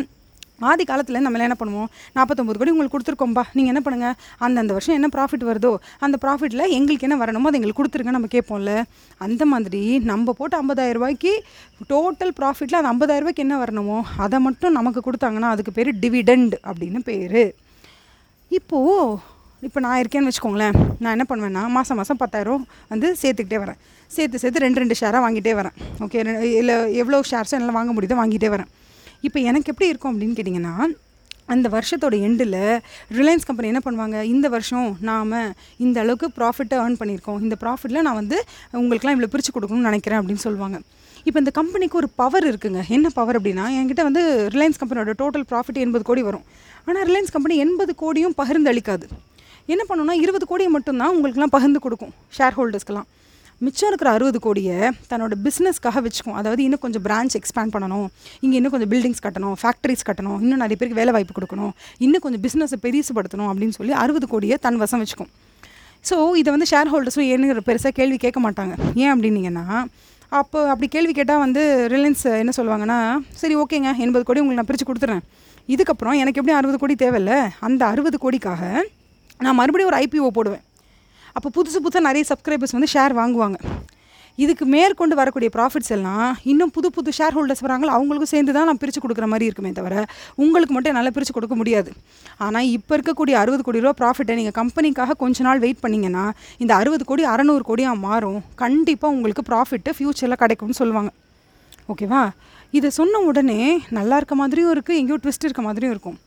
ஆதி காலத்தில் நம்ம என்ன பண்ணுவோம்? நாற்பத்தொம்பது கோடி உங்களுக்கு கொடுத்துருக்கோம்பா. நீங்கள் என்ன பண்ணுங்கள் அந்தந்த வருஷம் என்ன ப்ராஃபிட் வருதோ அந்த ப்ராஃபிட்டில் எங்களுக்கு என்ன வரணுமோ அதை எங்களுக்கு கொடுத்துருங்க நம்ம கேட்போம்ல. அந்த மாதிரி நம்ம போட்டு 50000 ரூபாய்க்கு டோட்டல் ப்ராஃபிட்டில் அந்த 50000 ரூபாய்க்கு என்ன வரணுமோ அதை மட்டும் நமக்கு கொடுத்தாங்கன்னா அதுக்கு பேர் டிவிடெண்ட் அப்படின்னு பேர். இப்போது இப்போ நான் இருக்கேன்னு வச்சுக்கோங்களேன். நான் என்ன பண்ணுவேன்னா மாதம் மாதம் பத்தாயிரம் வந்து சேர்த்துக்கிட்டே வரேன். சேர்த்து சேர்த்து ரெண்டு ரெண்டு ஷேராக வாங்கிட்டே வரேன். ஓகே இல்லை எவ்வளோ ஷேர்ஸும் என்னால் வாங்க முடியுதோ வாங்கிட்டே வரேன். இப்போ எனக்கு எப்படி இருக்கும் அப்படின்னு கேட்டிங்கன்னா அந்த வருஷத்தோட எண்டில் ரிலையன்ஸ் கம்பெனி என்ன பண்ணுவாங்க? இந்த வருஷம் நாம் இந்த அளவுக்கு ப்ராஃபிட்டை ஏர்ன் பண்ணியிருக்கோம். இந்த ப்ராஃபிட்டில் நான் வந்து உங்களுக்குலாம் இவ்வளோ பிரித்து கொடுக்கணும்னு நினைக்கிறேன் அப்படின்னு சொல்லுவாங்க. இப்போ இந்த கம்பெனிக்கு ஒரு பவர் இருக்குங்க. என்ன பவர் அப்படின்னா என்கிட்ட வந்து ரிலையன்ஸ் கம்பெனியோட டோட்டல் ப்ராஃபிட் எண்பது கோடி வரும். ஆனால் ரிலையன்ஸ் கம்பெனி எண்பது கோடியும் பகிர்ந்து அளிக்காது. என்ன பண்ணுன்னா இருபது கோடியை மட்டும்தான் உங்களுக்குலாம் பகிர்ந்து கொடுக்கும் ஷேர் ஹோல்டர்ஸ்க்கெலாம் மிச்சம் இருக்கிற அறுபது கோடியை தன்னோட பிஸ்னஸ்க்காக வச்சுக்கும். அதாவது இன்னும் கொஞ்சம் பிரான்ச் எக்ஸ்பேண்ட் பண்ணணும் இங்கே இன்னும் கொஞ்சம் பில்டிங்ஸ் கட்டணும் ஃபேக்ட்ரிஸ் கட்டணும் இன்னும் நிறைய பேருக்கு வேலை வாய்ப்பு கொடுக்கணும் இன்னும் கொஞ்சம் பிஸ்னஸை பெருசுபடுத்தணும் அப்படின்னு சொல்லி அறுபது கோடியை தன் வசம் வச்சுக்கும். ஸோ இதை வந்து ஷேர் ஹோல்டர்ஸும் ஏன்னு பெருசாக கேள்வி கேட்க மாட்டாங்க. ஏன் அப்படின்னீங்கன்னா அப்போ அப்படி கேள்வி கேட்டால் வந்து ரிலையன்ஸ் என்ன சொல்லுவாங்கன்னா சரி ஓகேங்க எண்பது கோடி உங்களுக்கு நான் பிரித்து கொடுத்துறேன். இதுக்கப்புறம் எனக்கு எப்படி அறுபது கோடி தேவையில்ல? அந்த அறுபது கோடிக்காக நான் மறுபடியும் ஒரு ஐபிஓ போடுவேன். அப்போ புதுசு புதுசாக நிறைய சப்ஸ்கிரைபர்ஸ் வந்து ஷேர் வாங்குவாங்க. இதுக்கு மேற்கொண்டு வரக்கூடிய ப்ராஃபிட்ஸ் எல்லாம் இன்னும் புது புது ஷேர் ஹோல்டர்ஸ் வராங்களோ அவங்களுக்கும் சேர்ந்து தான் நான் பிரித்து கொடுக்குற மாதிரி இருக்குமே தவிர உங்களுக்கு மட்டும் என்னால் பிரித்து கொடுக்க முடியாது. ஆனால் இப்போ இருக்கக்கூடிய அறுபது கோடி ரூபா ப்ராஃபிட்டை நீங்கள் கம்பெனிக்காக கொஞ்ச நாள் வெயிட் பண்ணிங்கன்னா இந்த அறுபது கோடி அறநூறு கோடியாக மாறும். கண்டிப்பாக உங்களுக்கு ப்ராஃபிட்டு ஃப்யூச்சரில் கிடைக்கும்னு சொல்லுவாங்க. ஓகேவா இதை சொன்ன உடனே நல்லா இருக்க மாதிரியும் இருக்குது எங்கேயோ ட்விஸ்ட் இருக்க மாதிரியும் இருக்கும்.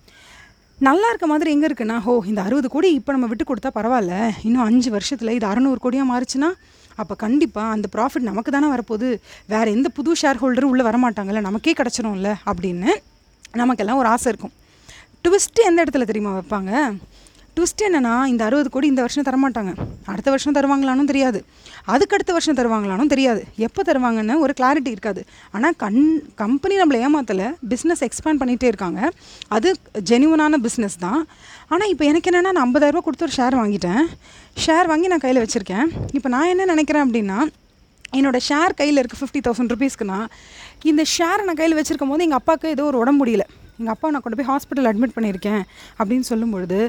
நல்லா இருக்க மாதிரி எங்கே இருக்குன்னா ஓ இந்த அறுபது கோடி இப்போ நம்ம விட்டு கொடுத்தா பரவாயில்ல இன்னும் அஞ்சு வருஷத்தில் இது அறநூறு கோடியாக மாறுச்சுன்னா அப்போ கண்டிப்பாக அந்த ப்ராஃபிட் நமக்கு தானே வரப்போகுது. வேறு எந்த புது ஷேர் ஹோல்டரும் உள்ளே வரமாட்டாங்கல்ல நமக்கே கிடச்சிரும்ல அப்படின்னு நமக்கெல்லாம் ஒரு ஆசை இருக்கும். ட்விஸ்ட்டு எந்த இடத்துல தெரியுமா வைப்பாங்க? ட்விஸ்ட் என்னன்னா இந்த அறுபது கோடி இந்த வருஷம் தரமாட்டாங்க. அடுத்த வருஷம் தருவாங்களானும் தெரியாது. அதுக்கு அடுத்த வருஷம் தருவாங்களானும் தெரியாது. எப்போ தருவாங்கன்னு ஒரு கிளாரிட்டி இருக்காது. ஆனால் கண் கம்பெனி நம்மளை ஏமாத்தலை பிஸ்னஸ் எக்ஸ்பேண்ட் பண்ணிகிட்டே இருக்காங்க. அது ஜெனுவனான பிஸ்னஸ் தான். ஆனால் இப்போ எனக்கு என்னென்னா நான் 50000 கொடுத்து ஒரு ஷேர் வாங்கிட்டேன். ஷேர் வாங்கி நான் கையில் வச்சுருக்கேன். இப்போ நான் என்ன நினைக்கிறேன் அப்படின்னா என்னோடய ஷேர் கையில் இருக்குது ஃபிஃப்டி தௌசண்ட் ருபீஸ்க்குனா இந்த ஷேரை நான் கையில் வச்சுருக்கும் போது எங்கள் அப்பாவுக்கு ஏதோ ஒரு உடம்பு முடியல. எங்கள் அப்பா நான் கொண்டு போய் ஹாஸ்பிட்டல் அட்மிட் பண்ணியிருக்கேன் அப்படின்னு சொல்லும்பொழுது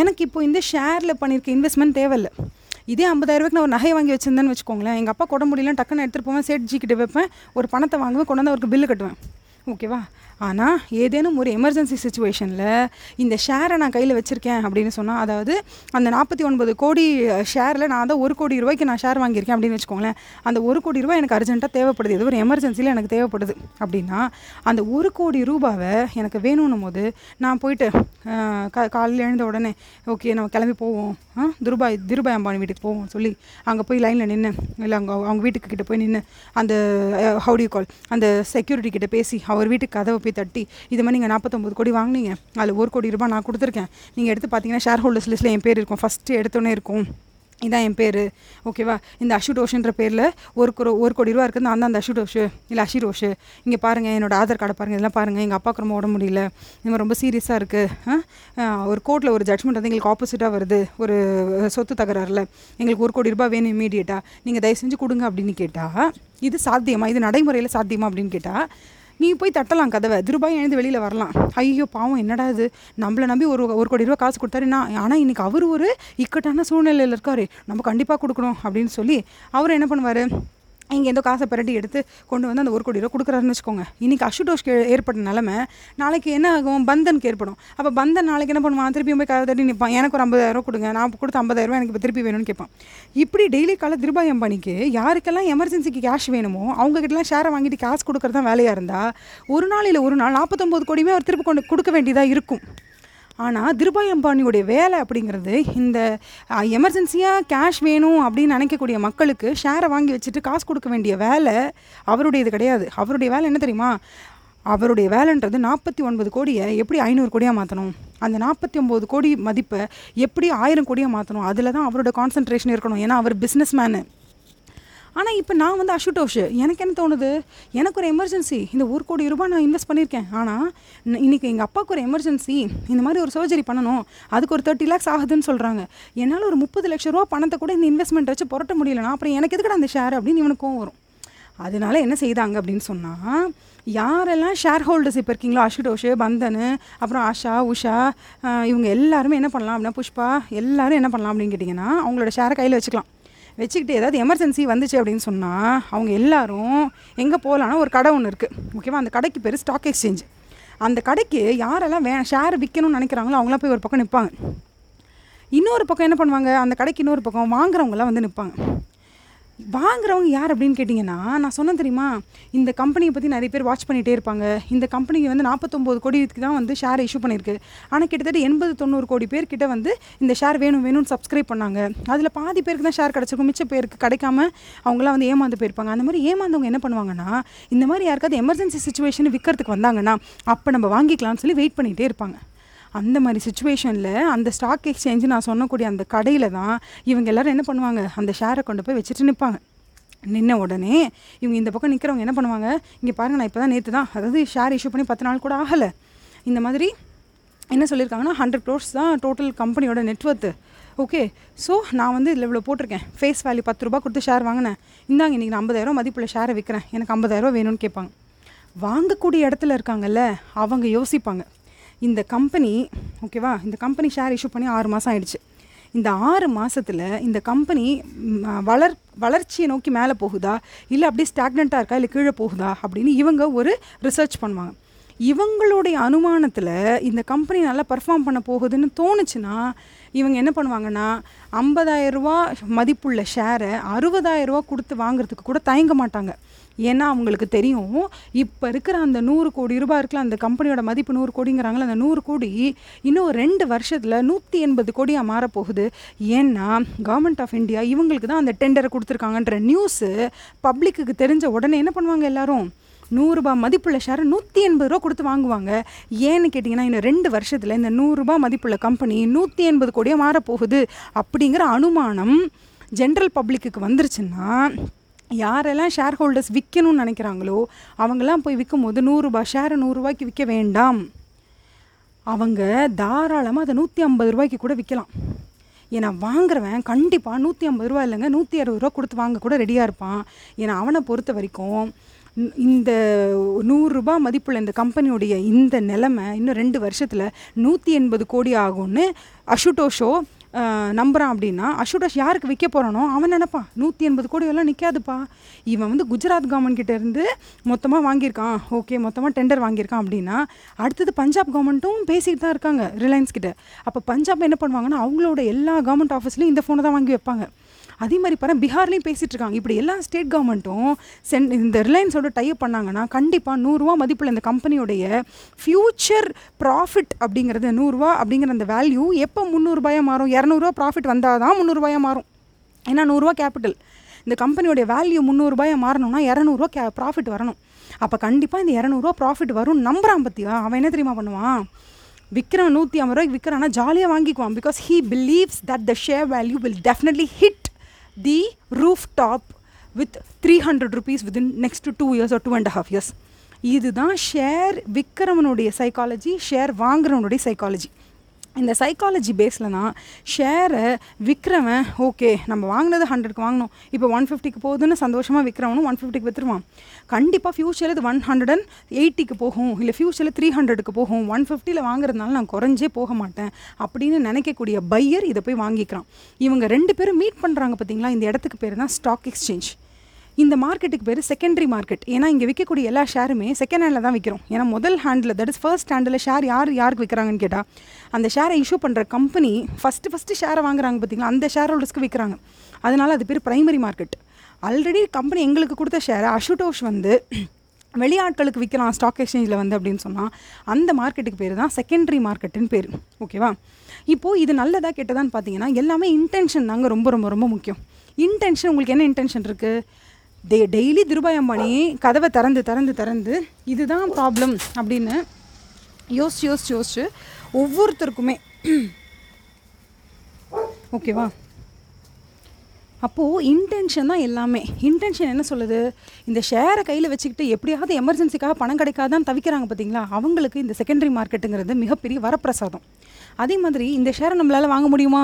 எனக்கு இப்போ இந்த ஷேரில் பண்ணியிருக்க இன்வெஸ்ட்மெண்ட் தேவையில்லை. இதே ஐம்பதாயிரரூபாய்க்கு நான் ஒரு நகை வாங்கி வச்சிருந்தேன்னு வச்சுக்கோங்களேன். எங்கள் அப்பா கொட முடியல டக்குன்னு எடுத்துகிட்டு போவேன். சேட்ஜி கிட்ட வைப்பேன். ஒரு பணத்தை வாங்குவேன். கொண்டு வந்து அவருக்கு பில்லு கட்டுவேன். ஓகேவா? ஆனால் ஏதேனும் ஒரு எமர்ஜென்சி சுச்சுவேஷனில் இந்த ஷேரை நான் கையில் வச்சுருக்கேன் அப்படின்னு சொன்னால் அதாவது அந்த நாற்பத்தி ஒன்பது கோடி ஷேரில் நான் தான் ஒரு கோடி ரூபாய்க்கு நான் ஷேர் வாங்கியிருக்கேன் அப்படின்னு வச்சுக்கோங்களேன். அந்த ஒரு கோடி ரூபாய் எனக்கு அர்ஜென்ட்டாக தேவைப்படுது. ஏதோ ஒரு எமர்ஜென்சியில் எனக்கு தேவைப்படுது. அப்படின்னா அந்த ஒரு கோடி ரூபாவை எனக்கு வேணும்னும் போது நான் போயிட்டு கா காலையில் எழுந்த உடனே ஓகே நம்ம கிளம்பி போவோம். ஆ திருபாய் திருபாய் அம்பானி வீட்டுக்கு போவோம். சொல்லி அங்கே போய் லைனில் நின்று இல்லை அவங்க அவங்க வீட்டுக்கு கிட்ட போய் நின்று அந்த ஹவுடி கால் அந்த செக்யூரிட்டி கிட்டே பேசி அவர் வீட்டுக்கு கதவை போய் தட்டி இது மாதிரி நீங்கள் நாற்பத்தொம்பது கோடி வாங்கினீங்க. அதில் ஒரு கோடி ரூபாய் நான் கொடுத்துருக்கேன். நீங்கள் எடுத்து பார்த்தீங்கன்னா ஷேர் ஹோல்டர்ஸ் லிஸ்ட்டில் என் பேர் இருக்கும். ஃபஸ்ட்டு எடுத்தோன்னே இருக்கும். இதான் என் பேர். ஓகேவா இந்த அஷுடோஷுன்ற பேரில் ஒரு கோ ஒரு கோடி ரூபா இருக்குது நான் தான் அந்த அஷுடோஷு இல்லை அஷிரோஷு இங்கே பாருங்கள் என்னோடய ஆதார் கார்டை பாருங்கள் இதெல்லாம் பாருங்கள் எங்கள் அப்பாவுக்கு ரொம்ப உடம்பு முடியல. இந்த மாதிரி ரொம்ப சீரியஸாக இருக்குது ஒரு கோர்ட்டில் ஒரு ஜட்மெண்ட் வந்து எங்களுக்கு ஆப்போசிட்டாக வருது. ஒரு சொத்து தகராறில். எங்களுக்கு ஒரு கோடி ரூபாய் வேணும் இமீடியட்டாக நீங்கள் தயவு செஞ்சு கொடுங்க அப்படின்னு கேட்டால் இது சாத்தியமா? இது நடைமுறையில் சாத்தியமா அப்படின்னு கேட்டால் நீ போய் தட்டலாம் கதவை. திருபாய் எழுந்து வெளியில் வரலாம். ஐயோ பாவம் என்னடா இது? நம்மளை நம்பி ஒரு ஒரு கோடி ரூபா காசு கொடுத்தாரு. நான் ஆனால் இன்றைக்கி அவர் ஒரு இக்கட்டான சூழ்நிலையில் இருக்காரு. நம்ம கண்டிப்பாக கொடுக்கணும் அப்படின்னு சொல்லி அவர் என்ன பண்ணுவார்? இங்கே எந்த காசை பிரட்டி எடுத்து கொண்டு வந்து அந்த ஒரு கோடி ரூபா கொடுக்குறாருன்னு வச்சுக்கோங்க. இன்றைக்கி அஷுடோஷ்க்கு ஏற்பட்ட நிலமை நாளைக்கு என்ன ஆகும்? பந்தனுக்கு ஏற்படும். அப்போ பந்தன் நாளைக்கு என்ன பண்ணுவான்? திருப்பியும் போய் கதை தட்டி நிற்பான் எனக்கு ஒரு ஐம்பதாயிரம் கொடுங்க. நான் கொடுத்த ஐம்பதாயிரம் எனக்கு இப்போ திருப்பி வேணும்னு கேட்பான். இப்படி டெய்லி கால திருபாய் அம்பானிக்கு யாருக்கெல்லாம் எமர்ஜென்சிக்கு கேஷ் வேணுமோ அவங்ககிட்டலாம் ஷேரை வாங்கிட்டு காசு கொடுக்குறது தான் வேலையாக இருந்தால் ஒரு நாள் இல்லை ஒரு நாள் நாற்பத்தொம்போது கோடியுமே அவர் திருப்பி கொண்டு கொடுக்க வேண்டியதாக இருக்கும். ஆனால் திருபாய் அம்பானியுடைய வேலை அப்படிங்கிறது இந்த எமர்ஜென்சியாக கேஷ் வேணும் அப்படின்னு நினைக்கக்கூடிய மக்களுக்கு ஷேரை வாங்கி வச்சுட்டு காசு கொடுக்க வேண்டிய வேலை அவருடையது கிடையாது. அவருடைய வேலை என்ன தெரியுமா? அவருடைய வேலைன்றது நாற்பத்தி ஒன்பது கோடியை எப்படி ஐநூறு கோடியாக மாற்றணும் அந்த நாற்பத்தி ஒம்பது கோடி மதிப்பை எப்படி ஆயிரம் கோடியாக மாற்றணும் அதில் தான் அவரோட கான்சன்ட்ரேஷன் இருக்கணும். ஏன்னா அவர் பிஸ்னஸ் மேனு ஆனால் இப்போ நான் வந்து அஷுடோஷ் எனக்கு என்ன தோணுது? எனக்கு ஒரு எமர்ஜென்சி இந்த ஒரு கோடி ரூபாய் நான் இன்வெஸ்ட் பண்ணியிருக்கேன் ஆனால் இன்றைக்கி எங்கள் அப்பாவுக்கு ஒரு எமர்ஜென்சி இந்த மாதிரி ஒரு சர்ஜரி பண்ணணும். அதுக்கு ஒரு தேர்ட்டி லேக்ஸ் ஆகுதுன்னு சொல்கிறாங்க என்னால் ஒரு முப்பது லட்ச ரூபா பணத்தை கூட இந்த இன்வெஸ்ட்மெண்ட் வச்சு புரட்ட முடியலனா அப்புறம் எனக்கு எதுக்கடா அந்த ஷேர் அப்படின்னு இவனுக்கும் வரும். அதனால என்ன செய்தாங்க அப்படின்னு சொன்னால் யாரெல்லாம் ஷேர் ஹோல்டர்ஸ் இப்போ இருக்கீங்களோ அஷுடோஷு பந்தனு அப்புறம் ஆஷா உஷா இவங்க எல்லாருமே என்ன பண்ணலாம் அப்படின்னா புஷ்பா எல்லோரும் என்ன பண்ணலாம் அப்படின்னு கேட்டிங்கன்னா அவங்களோட ஷேரை கையில் வச்சுக்கலாம். வச்சுக்கிட்டு ஏதாவது எமர்ஜென்சி வந்துச்சு அப்படின்னு சொன்னால் அவங்க எல்லாரும் எங்கே போகலான்னா ஒரு கடை ஒன்று இருக்குது ஓகேவா அந்த கடைக்கு பேர் ஸ்டாக் எக்ஸ்சேஞ்ச் அந்த கடைக்கு யாரெல்லாம் வே ஷேர் விற்கணும்னு நினைக்கிறாங்களோ அவங்களாம் போய் ஒரு பக்கம் நிற்பாங்க இன்னொரு பக்கம் என்ன பண்ணுவாங்க? அந்த கடைக்கு இன்னொரு பக்கம் வாங்குறவங்களாம் வந்து நிற்பாங்க வாங்குறவங்க யார் அப்படின்னு கேட்டிங்கன்னா நான் சொன்னேன் தெரியுமா? இந்த கம்பெனியை பற்றி நிறைய பேர் வாட்ச் பண்ணிகிட்டே இருப்பாங்க. இந்த கம்பெனிக்கு வந்து நாற்பத்தொம்போது கோடிக்கு தான் வந்து ஷேர் இஷ்யூ பண்ணியிருக்கு. ஆனால் கிட்டத்தட்ட எண்பது தொண்ணூறு கோடி பேர் கிட்ட வந்து இந்த ஷேர் வேணும் வேணும்னு சப்ஸ்கிரைப் பண்ணாங்க. அதில் பாதி பேருக்கு தான் ஷேர் கிடச்சிருக்கும். மிச்ச பேருக்கு கிடைக்காம அவங்களாம் வந்து ஏமாந்து போயிருப்பாங்க. அந்த மாதிரி ஏமாந்தவங்க என்ன பண்ணுவாங்கன்னா இந்த மாதிரி யாருக்காவது எமர்ஜென்சி சுச்சுவேஷன் விற்கிறதுக்கு வந்தாங்கன்னா அப்போ நம்ம வாங்கிக்கலாம்னு சொல்லி வெயிட் பண்ணிகிட்டே இருப்பாங்க. அந்த மாதிரி சுச்சுவேஷனில் அந்த ஸ்டாக் எக்ஸ்சேஞ்சு நான் சொன்னக்கூடிய அந்த கடையில் தான் இவங்க எல்லாரும் என்ன பண்ணுவாங்க? அந்த ஷேரை கொண்டு போய் வச்சுட்டு நிற்பாங்க நின்ன உடனே இவங்க இந்த பக்கம் நிற்கிறவங்க என்ன பண்ணுவாங்க? இங்கே பாருங்க நான் இப்போ தான் நேற்று தான் அதாவது ஷேர் இஷ்யூ பண்ணி பத்து நாள் கூட ஆகலை. இந்த மாதிரி என்ன சொல்லியிருக்காங்கன்னா ஹண்ட்ரட் க்ரோர்ஸ் தான் டோட்டல் கம்பெனியோட நெட்ஒர்த்து ஓகே ஸோ நான் வந்து இதில் இவ்வளோ போட்டிருக்கேன். ஃபேஸ் வேல்யூ பத்து ரூபா கொடுத்து ஷேர் வாங்கினேன். இந்தாங்க இன்றைக்கி நான் ஐம்பதாயிரம் மதிப்புள்ள ஷேரை விற்கிறேன் எனக்கு ஐம்பதாயிரம் வேணும்னு கேட்பாங்க. வாங்கக்கூடிய இடத்துல இருக்காங்கல்ல அவங்க யோசிப்பாங்க. இந்த கம்பெனி ஓகேவா இந்த கம்பெனி ஷேர் இஷ்யூ பண்ணி ஆறு மாதம் ஆயிடுச்சு. இந்த ஆறு மாதத்தில் இந்த கம்பெனி வளர் வளர்ச்சியை நோக்கி மேலே போகுதா? இல்லை அப்படியே ஸ்டாக்னண்ட்டாக இருக்கா? இல்லை கீழே போகுதா? அப்படின்னு இவங்க ஒரு ரிசர்ச் பண்ணுவாங்க. இவங்களுடைய அனுமானத்தில் இந்த கம்பெனி நல்லா பர்ஃபார்ம் பண்ண போகுதுன்னு தோணுச்சுன்னா இவங்க என்ன பண்ணுவாங்கன்னா 50000 ரூபா மதிப்புள்ள ஷேரை ரூபா கொடுத்து வாங்குறதுக்கு கூட தயங்க மாட்டாங்க. ஏன்னா அவங்களுக்கு தெரியும் இப்போ இருக்கிற அந்த நூறு கோடி ரூபாய் இருக்குல்ல அந்த கம்பெனியோட மதிப்பு நூறு கோடிங்கிறாங்களே அந்த நூறு கோடி இன்னும் ரெண்டு வருஷத்தில் நூற்றி எண்பது கோடியாக மாறப்போகுது. ஏன்னா கவர்மெண்ட் ஆஃப் இந்தியா இவங்களுக்கு தான் அந்த டெண்டரை கொடுத்துருக்காங்கன்ற நியூஸு பப்ளிக்குக்கு தெரிஞ்ச உடனே என்ன பண்ணுவாங்க எல்லாரும்? நூறுரூபா மதிப்புள்ள ஷேரை நூற்றி எண்பது ரூபா கொடுத்து வாங்குவாங்க. ஏன்னு கேட்டிங்கன்னா இன்னும் ரெண்டு வருஷத்தில் இந்த நூறுரூபா மதிப்புள்ள கம்பெனி நூற்றி எண்பது கோடியாக மாறப்போகுது. அப்படிங்கிற அனுமானம் ஜென்ரல் பப்ளிக்குக்கு வந்துருச்சுன்னா யாரெல்லாம் ஷேர் ஹோல்டர்ஸ் விற்கணும்னு நினைக்கிறாங்களோ அவங்கெல்லாம் போய் விற்கும்போது நூறுரூபா ஷேரை நூறுரூவாய்க்கு விற்க வேண்டாம். அவங்க தாராளமாக அதை நூற்றி ஐம்பது ரூபாய்க்கு கூட விற்கலாம் ஏன்னா வாங்குறவன் கண்டிப்பாக நூற்றி ஐம்பது ரூபா இல்லைங்க நூற்றி அறுபது ரூபா கொடுத்து வாங்க கூட ரெடியாக இருப்பான். ஏன்னா அவனை பொறுத்த வரைக்கும் இந்த நூறுரூபா மதிப்புள்ள இந்த கம்பெனியுடைய இந்த நிலமை இன்னும் ரெண்டு வருஷத்தில் நூற்றி எண்பது கோடி ஆகும்னு அஷுடோஷோ நம்புகிறான் அப்படின்னா அஷுடஷ் யாருக்கு விற்க போகிறானோ அவன் நினைப்பான் நூற்றி எண்பது கோடி எல்லாம் நிற்காதுப்பா இவன் வந்து குஜராத் கவர்மெண்ட் இருந்து மொத்தமாக வாங்கியிருக்கான். ஓகே மொத்தமாக டெண்டர் வாங்கியிருக்கான் அப்படின்னா அடுத்தது பஞ்சாப் கவர்மெண்ட்டும் பேசிக்கிட்டு தான் இருக்காங்க ரிலையன்ஸ் கிட்ட. அப்போ பஞ்சாப் என்ன பண்ணுவாங்கன்னா அவங்களோட எல்லா கவர்மெண்ட் ஆஃபீஸ்லையும் இந்த ஃபோனை தான் வாங்கி வைப்பாங்க. அதே மாதிரி பாரு பீகார்லேயும் பேசிகிட்டு இருக்காங்க இப்படி எல்லா ஸ்டேட் கவர்மெண்ட்டும் சென் இந்த ரிலையன்ஸோட டைப் பண்ணாங்கன்னா கண்டிப்பாக நூறுரூவா மதிப்புள்ள இந்த கம்பெனியோடைய ஃப்யூச்சர் ப்ராஃபிட் அப்படிங்கிறது நூறுரூவா அப்படிங்கிற அந்த வேல்யூ எப்போ முந்நூறுபாயாக மாறும்? இரநூறுவா ப்ராஃபிட் வந்தால் தான் முந்நூறுபாயாக மாறும். ஏன்னா நூறுரூவா கேபிட்டல் இந்த கம்பெனியோடைய வேல்யூ முந்நூறுபாயை மாறணும்னா இரநூறுவா கே ப்ராஃபிட் வரணும். அப்போ கண்டிப்பாக இந்த இரநூறுவா ப்ராஃபிட் வரும் நம்புறான் பற்றியா அவன் என்ன தெரியுமா பண்ணுவான்? விற்கிறவன் நூற்றி ஐம்பது ரூபாய்க்கு விற்கிறான்னா ஜாலியாக வாங்கிக்குவான் because he believes that the share value will definitely hit the roof top with three hundred rupees within next two years or two and half years இதுதான் ஷேர் விற்கிறவனுடைய சைக்காலஜி ஷேர் வாங்குறவனுடைய சைக்காலஜி இந்த சைக்காலஜி பேஸில் தான் ஷேரை விற்கிறவன் okay நம்ம வாங்கினது ஹண்ட்ரட்க்கு வாங்கினோம் இப்போ ஒன் ஃபிஃப்டிக்கு போகுதுன்னு சந்தோஷமாக விற்கிறவனும் ஒன் ஃபிஃப்டிக்கு விற்றுருவான் கண்டிப்பாக ஃப்யூச்சரில் இது ஒன் ஹண்ட்ரட் அண்ட் எயிட்டிக்கு போகும். இல்லை ஃப்யூச்சரில் த்ரீ ஹண்ட்ரடுக்கு போகும். ஒன் ஃபிஃப்டியில் வாங்குறதுனால நான் குறைஞ்சே போக மாட்டேன் அப்படின்னு நினைக்கக்கூடிய பையர் இதை போய் வாங்கிக்கிறான். இவங்க ரெண்டு பேரும் மீட் பண்ணுறாங்க பார்த்தீங்களா இந்த இடத்துக்கு பேர் தான் ஸ்டாக் எக்ஸ்சேஞ்ச் இந்த மார்க்கெட்டுக்கு பேர் செகண்டரி மார்க்கெட் ஏன்னா இங்கே விற்கக்கூடிய எல்லா ஷேருமே செகண்ட் ஹேண்டில் தான் விற்கிறோம் ஏன்னா முதல் handle that is first handle share யார் யாருக்கு விற்கிறாங்கன்னு கேட்டால் அந்த ஷேரை இஷ்யூ பண்ணுற கம்பெனி ஃபஸ்ட்டு ஃபஸ்ட்டு ஷேரை வாங்குறாங்க பார்த்தீங்களா அந்த ஷேர் ஹோல்டர்ஸ்க்கு விற்கிறாங்க அதனால் அது பேர் பிரைமரி மார்க்கெட் ஆல்ரெடி கம்பெனி எங்களுக்கு கொடுத்த ஷேரை அஷுடோஷ் வந்து வெளியாட்களுக்கு விற்கலாம் ஸ்டாக் எக்ஸ்சேஞ்சில் வந்து அப்படின்னு சொன்னால் அந்த மார்க்கெட்டுக்கு பேர் தான் செகண்டரி மார்க்கெட்டுன்னு பேர். ஓகேவா இப்போது இது நல்லதா கெட்டதான்னு பார்த்தீங்கன்னா எல்லாமே இன்டென்ஷன் தாங்க ரொம்ப ரொம்ப ரொம்ப முக்கியம். இன்டென்ஷன் உங்களுக்கு என்ன இன்டென்ஷன் இருக்குது டே டெய்லி திருபாய் அம்பானி கதவை திறந்து திறந்து திறந்து இதுதான் ப்ராப்ளம் அப்படின்னு யோசிச்சு யோசிச்சு யோசிச்சு ஒவ்வொருத்தருக்குமே. ஓகேவா அப்போது இன்டென்ஷன் தான் எல்லாமே. இன்டென்ஷன் என்ன சொல்லுது? இந்த ஷேரை கையில் வச்சுக்கிட்டு எப்படியாவது எமர்ஜென்சிக்காக பணம் கிடைக்காதான் தவிக்கிறாங்க பார்த்தீங்களா அவங்களுக்கு இந்த செகண்டரி மார்க்கெட்டுங்கிறது மிகப்பெரிய வரப்பிரசாதம். அதே மாதிரி இந்த ஷேரை நம்மளால் வாங்க முடியுமா?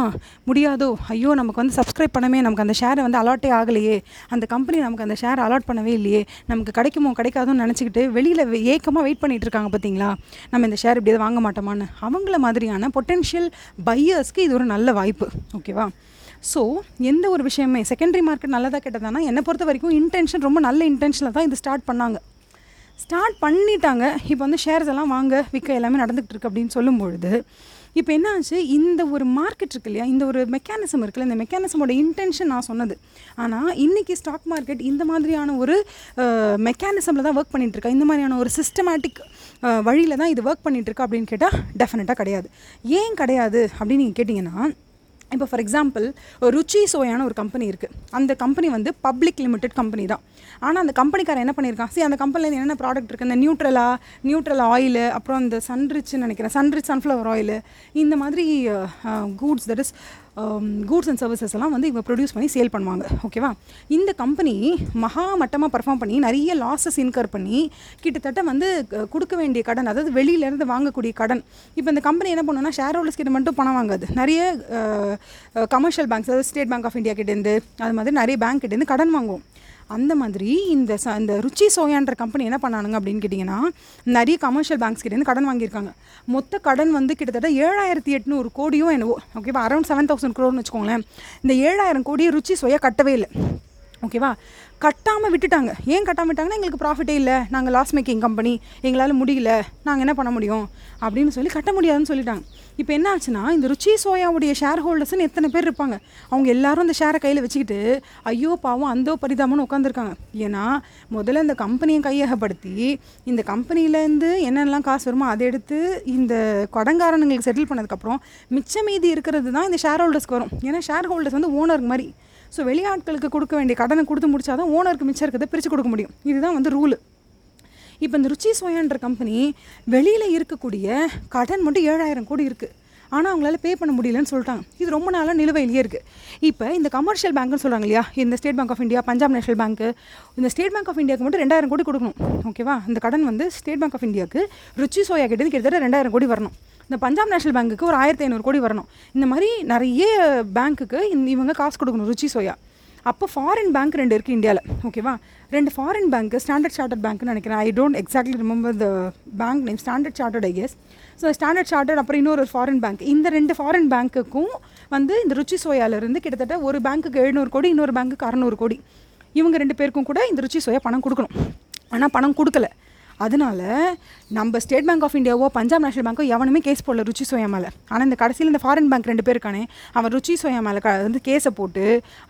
முடியாதோ? ஐயோ நமக்கு வந்து சப்ஸ்கிரைப் பண்ணவே நமக்கு அந்த ஷேரை வந்து அலாட்டே ஆகலையே. அந்த கம்பெனி நமக்கு அந்த ஷேர் அலாட் பண்ணவே இல்லையே. நமக்கு கிடைக்குமோ கிடைக்காதோன்னு நினச்சிக்கிட்டு வெளியில் ஏக்கமாக வெயிட் பண்ணிட்டு இருக்காங்க பார்த்தீங்களா நம்ம இந்த ஷேர் இப்படியாவது வாங்க மாட்டோமான்னு. அவங்கள மாதிரியான பொட்டென்ஷியல் பையர்ஸ்க்கு இது ஒரு நல்ல வாய்ப்பு. ஓகேவா ஸோ எந்த ஒரு விஷயமே செகண்டரி மார்க்கெட் நல்லதாக கெட்டதானா? என்னை பொறுத்த வரைக்கும் இன்டென்ஷன் ரொம்ப நல்ல இன்டென்ஷனில் தான் இது ஸ்டார்ட் பண்ணாங்க. ஸ்டார்ட் பண்ணிட்டாங்க. இப்போ வந்து ஷேர்ஸ் எல்லாம் வாங்க விற்க எல்லாமே நடந்துகிட்டு இருக்கு அப்படின்னு சொல்லும் பொழுது இப்போ என்ன ஆச்சு? இந்த ஒரு மார்க்கெட் இருக்கு இல்லையா? இந்த ஒரு மெக்கானிசம் இருக்குல்ல இந்த மெக்கானிசமோட இன்டென்ஷன் நான் சொன்னது. ஆனால் இன்றைக்கி ஸ்டாக் மார்க்கெட் இந்த மாதிரியான ஒரு மெக்கானிசமில் தான் ஒர்க் பண்ணிகிட்ருக்கா இந்த மாதிரியான ஒரு சிஸ்டமேட்டிக் வழியில் தான் இது ஒர்க் பண்ணிகிட்ருக்கா அப்படின்னு கேட்டால் டெஃபினட்டாக கிடையாது. ஏன் கிடையாது அப்படின்னு நீங்கள் கேட்டிங்கன்னா இப்போ ஃபார் எக்ஸாம்பிள் ருச்சி சோயான ஒரு கம்பெனி இருக்குது அந்த கம்பெனி வந்து பப்ளிக் லிமிடெட் கம்பெனி தான். ஆனால் அந்த கம்பெனிக்காரன் என்ன பண்ணியிருக்கான் சரி அந்த கம்பெனியில் என்னென்ன ப்ராடக்ட் இருக்குது இந்த நியூட்ரலா நியூட்ரல் ஆயில் அப்புறம் இந்த சன்ரிச்சுன்னு நினைக்கிறேன். சன்ரிச் சன்ஃப்ளவர் ஆயில் இந்த மாதிரி goods that is goods and services எல்லாம் வந்து இவங்க ப்ரொடியூஸ் பண்ணி சேல் பண்ணுவாங்க. ஓகேவா இந்த கம்பெனி மகா மட்டமாக பர்ஃபார்ம் பண்ணி நிறைய லாஸஸ் இன்கர் பண்ணி கிட்டத்தட்ட வந்து கொடுக்க வேண்டிய கடன் அதாவது வெளியிலேருந்து வாங்கக்கூடிய கடன். இப்போ இந்த கம்பெனி என்ன பண்ணுன்னா ஷேர் ஹோல்டர்ஸ் கிட்ட மட்டும் பணம் வாங்காது. நிறைய கமர்ஷியல் பேங்க்ஸ் அதாவது ஸ்டேட் பேங்க் ஆஃப் இந்தியா கிட்டேருந்து அது மாதிரி நிறைய பேங்க் கிட்டேருந்து கடன் வாங்குவோம். அந்த மாதிரி இந்த ச இந்த ருச்சி சோயான்ற கம்பெனி என்ன பண்ணானுங்க அப்படின்னு கேட்டிங்கன்னா நிறைய கமர்ஷியல் பேங்க்ஸ் கிட்டேருந்து கடன் வாங்கியிருக்காங்க. மொத்த கடன் வந்து கிட்டத்தட்ட ஏழாயிரத்தி எட்நூறு கோடியும் என்னவோ ஓகேவா அரௌண்ட் செவன் தௌசண்ட் க்ரோர்னு வச்சுக்கோங்களேன். இந்த ஏழாயிரம் கோடியை ருச்சி சோயா கட்டவே இல்லை. ஓகேவா கட்டாமல் விட்டுட்டாங்க. ஏன் கட்டாமல் விட்டாங்கன்னா எங்களுக்கு ப்ராஃபிட்டே இல்லை. நாங்கள் லாஸ் மேக்கிங் கம்பெனி எங்களால் முடியல. நாங்கள் என்ன பண்ண முடியும்? அப்படின்னு சொல்லி கட்ட முடியாதுன்னு சொல்லிட்டாங்க. இப்போ என்ன ஆச்சுன்னா இந்த ருச்சி சோயாவுடைய ஷேர் ஹோல்டர்ஸ்னு எத்தனை பேர் இருப்பாங்க. அவங்க எல்லாரும் அந்த ஷேரை கையில் வச்சுக்கிட்டு ஐயோ பாவம் அந்தோ பரிதாபம்னு உட்காந்துருக்காங்க ஏன்னா முதல்ல இந்த கம்பெனியை கையகப்படுத்தி இந்த கம்பெனியிலேருந்து என்னென்னலாம் காசு வருமோ அதை எடுத்து இந்த கொடங்காரனுங்களுக்கு செட்டில் பண்ணதுக்கப்புறம் மிச்ச மீதி இருக்கிறது தான் இந்த ஷேர் ஹோல்டர்ஸ்க்கு வரும். ஏன்னா ஷேர் ஹோல்டர்ஸ் வந்து ஓனர் மாதிரி. ஸோ வெளியாட்களுக்கு கொடுக்க வேண்டிய கடனை கொடுத்து முடிச்சாதான் ஓனருக்கு மிச்சம் இருக்கிறத பிரித்து கொடுக்க முடியும். இதுதான் வந்து ரூலு இப்போ இந்த ருச்சி சோயான்ற கம்பெனி வெளியில் இருக்கக்கூடிய கடன் மட்டும் ஏழாயிரம் கோடி இருக்குது ஆனால் அவங்களால பே பண்ண முடியலன்னு சொல்லிட்டாங்க. இது ரொம்ப நாளாக நிலுவையிலேயே இருக்குது இப்போ இந்த கமர்ஷியல் பேங்க்னு சொல்கிறாங்க இல்லையா? இந்த State Bank of India Punjab National பேங்க்கு இந்த ஸ்டேட் பேங்க் ஆஃப் இந்தியாவுக்கு மட்டும் ரெண்டாயிரம் கோடி கொடுக்கணும். ஓகேவா இந்த கடன் வந்து ஸ்டேட் பேங்க் ஆஃப் இந்தியாவுக்கு ருச்சி சோயா கிட்டது கிட்டத்தட்ட ரெண்டாயிரம் கோடி வரணும். இந்த பஞ்சாப் நேஷனல் பேங்க்குக்கு ஒரு ஆயிரத்தி ஐநூறு கோடி வரணும். இந்த மாதிரி நிறைய பேங்க்குக்கு இவங்க காசு கொடுக்கணும் ருச்சி சோயா அப்போ ஃபாரின் பேங்க் ரெண்டு இருக்குது இந்தியாவில் ஓகேவா ரெண்டு ஃபாரின் பேங்க்கு ஸ்டாண்டர்ட் சார்ட்டர்ட் பேங்க்னு நினைக்கிறேன். I don't exactly remember the bank name Standard Chartered I guess so Standard Chartered அப்புறம் இன்னொரு ஃபாரின் பேங்க் இந்த ரெண்டு ஃபாரின் பேங்க்குக்கும் வந்து இந்த ருச்சி சோயாலேருந்து கிட்டத்தட்ட ஒரு பேங்க்குக்கு எழுநூறு கோடி இன்னொரு பேங்க்குக்கு அறநூறு கோடி. இவங்க ரெண்டு பேருக்கும் கூட இந்த ருச்சி சோயா பணம் கொடுக்கணும். ஆனால் பணம் கொடுக்கல. அதனால நம்ம ஸ்டேட் பேங்க் ஆஃப் இந்தியாவோ பஞ்சாப் நேஷனல் பேங்க்கோ எவனுமே கேஸ் போடல ருச்சி சோயா மேலே. ஆனால் இந்த கடைசியில் இந்த ஃபாரின் பேங்க் ரெண்டு பேர் இருக்கானே அவன் ருச்சி சோயா மேலே க வந்து கேஸை போட்டு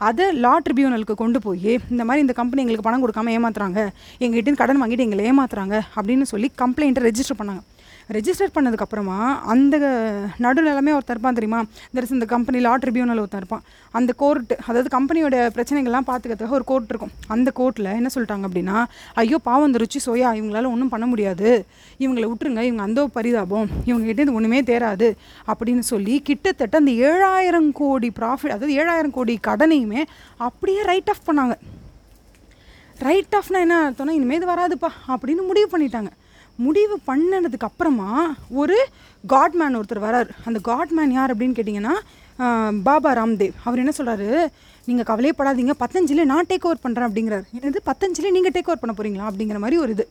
அதை லா ட்ரிபியூனலுக்கு கொண்டு போய் இந்த மாதிரி இந்த கம்பெனி எங்களுக்கு பணம் கொடுக்காம ஏமாத்துறாங்க எங்ககிட்ட கடன் வாங்கிட்டு எங்களை ஏமாத்துறாங்க அப்படின்னு சொல்லி கம்ப்ளைண்ட்டை ரெஜிஸ்டர் பண்ணாங்க. ரெஜிஸ்டர் பண்ணதுக்கப்புறமா அந்த நடுநிலைமை ஒருத்தர் இருப்பான் தெரியுமா? தரிசி இந்த கம்பெனி லா ட்ரிபியூனல் ஒருத்தர் இருப்பான். அந்த கோர்ட்டு அதாவது கம்பெனியோட பிரச்சனைகள்லாம் பார்த்துக்கிறதுக்காக ஒரு கோர்ட் இருக்கும். அந்த கோர்ட்டில் என்ன சொல்லிட்டாங்க அப்படின்னா ஐயோ பாவம் இந்த ருச்சி சோயா இவங்களால ஒன்றும் பண்ண முடியாது. இவங்களை விட்டுருங்க. இவங்க அந்த பரிதாபம். இவங்ககிட்ட இது ஒன்றுமே தேராது. அப்படின்னு சொல்லி கிட்டத்தட்ட அந்த ஏழாயிரம் கோடி ப்ராஃபிட் அதாவது ஏழாயிரம் கோடி கடனையுமே அப்படியே ரைட் ஆஃப் பண்ணாங்க. ரைட் ஆஃப்னா என்ன அர்த்தம்னா இனிமேல் இது வராதுப்பா அப்படின்னு முடிவு பண்ணிட்டாங்க. முடிவு பண்ணினதுக்கு அப்புறமா ஒரு காட்மேன் ஒருத்தர் வரார். அந்த காட்மேன் யார் அப்படின்னு கேட்டிங்கன்னா பாபா ராம்தேவ். அவர் என்ன சொல்கிறாரு நீங்கள் கவலையப்படாதீங்க பத்தஞ்சிலே நான் டேக் ஓவர் பண்ணுறேன் அப்படிங்கிறார். என்னது? பத்தஞ்சிலே நீங்கள் டேக் ஓவர் பண்ண போகிறீங்களா அப்படிங்கிற மாதிரி ஒரு இது.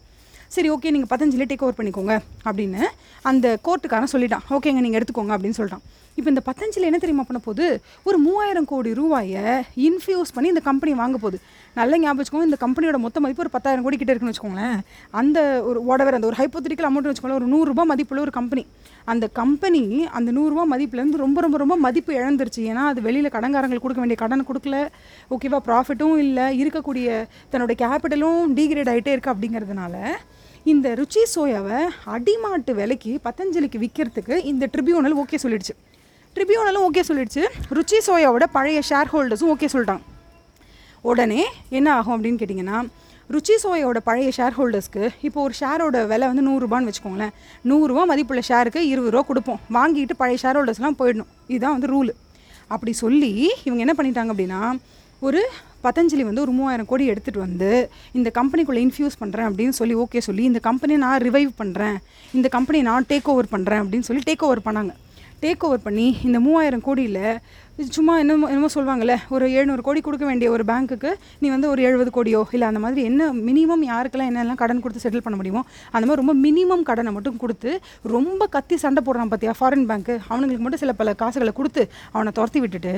சரி ஓகே நீங்கள் பத்தஞ்சிலே டேக் ஓவர் பண்ணிக்கோங்க அப்படின்னு அந்த கோர்ட்டுக்காரன் சொல்லிட்டான். ஓகேங்க நீங்கள் எடுத்துக்கோங்க அப்படின்னு சொல்லிட்டான். இப்போ இந்த பத்தஞ்சில் என்ன தெரியுமா பண்ண போகுது? ஒரு மூவாயிரம் கோடி ரூபாயை இன்ஃபியூஸ் பண்ணி இந்த கம்பெனி வாங்க போகுது. நல்ல ஞாபகம் வச்சுக்கோங்க இந்த கம்பெனியோட மொத்த மதிப்பு ஒரு பத்தாயிரம் கோடி கிட்ட இருக்குன்னு வச்சுக்கோங்களேன். அந்த ஒரு உடவர் அந்த ஒரு ஹைப்போத்திரிக்கல் அமௌண்ட்னு வச்சுக்கோங்களேன் ஒரு நூறுரூபா மதிப்புள்ள ஒரு கம்பெனி அந்த கம்பெனி அந்த நூறுரூவா மதிப்புலேருந்து ரொம்ப ரொம்ப ரொம்ப மதிப்பு இழந்துருச்சு. ஏன்னா அது வெளியில் கடன்காரங்களுக்கு கொடுக்க வேண்டிய கடன் கொடுக்கல. ஓகேவா ப்ராஃபிட்டும் இல்லை. இருக்கக்கூடிய தன்னோட கேபிட்டலும் டீக்ரேட் ஆகிட்டே இருக்குது அப்படிங்கிறதுனால இந்த ருச்சி சோயாவை அடிமாட்டு விலைக்கு பத்தஞ்சலிக்கு விற்கிறதுக்கு இந்த ட்ரிபியூனல் ஓகே சொல்லிடுச்சு. ட்ரிபியூனலும் ஓகே சொல்லிடுச்சு. ருச்சி சோயாவோட பழைய ஷேர் ஹோல்டர்ஸும் ஓகே சொல்லிட்டாங்க. உடனே என்ன ஆகும் அப்படின்னு கேட்டிங்கன்னா ருச்சி சோயோட பழைய ஷேர் ஹோல்டர்ஸ்க்கு இப்போ ஒரு ஷேரோட விலை வந்து நூறுரூபான்னு வச்சுக்கோங்களேன். நூறுரூவா மதிப்புள்ள ஷேருக்கு இருபது ரூபா கொடுப்போம். வாங்கிட்டு பழைய ஷேர் ஹோல்டர்ஸ்லாம் போயிடணும். இதுதான் வந்து ரூலு அப்படி சொல்லி இவங்க என்ன பண்ணிட்டாங்க அப்படின்னா ஒரு பதஞ்சலி வந்து ஒரு மூவாயிரம் கோடி எடுத்துகிட்டு வந்து இந்த கம்பெனிக்குள்ளே இன்ஃபியூஸ் பண்ணுறேன் அப்படின்னு சொல்லி ஓகே சொல்லி இந்த கம்பெனியை நான் ரிவைவ் பண்ணுறேன் இந்த கம்பெனியை நான் டேக் ஓவர் பண்ணுறேன் அப்படின்னு சொல்லி டேக் ஓவர் பண்ணாங்க. டேக் ஓவர் பண்ணி இந்த மூவாயிரம் கோடியில் சும்மா என்னமோ என்னமோ சொல்லுவாங்கள்ல ஒரு எழுநூறு கோடி கொடுக்க வேண்டிய ஒரு பேங்க்குக்கு நீ வந்து ஒரு எழுபது கோடியோ இல்லை அந்த மாதிரி என்ன மினிமம் யாருக்கெல்லாம் என்னெல்லாம் கடன் கொடுத்து செட்டில் பண்ண முடியுமோ அந்த மாதிரி ரொம்ப மினிமம் கடனை மட்டும் கொடுத்து ரொம்ப கத்தி சண்டை போடுறான் பார்த்தியா ஃபாரின் பேங்க்கு அவனுங்களுக்கு மட்டும் சில பல காசுகளை கொடுத்து அவனை துரத்தி விட்டுட்டு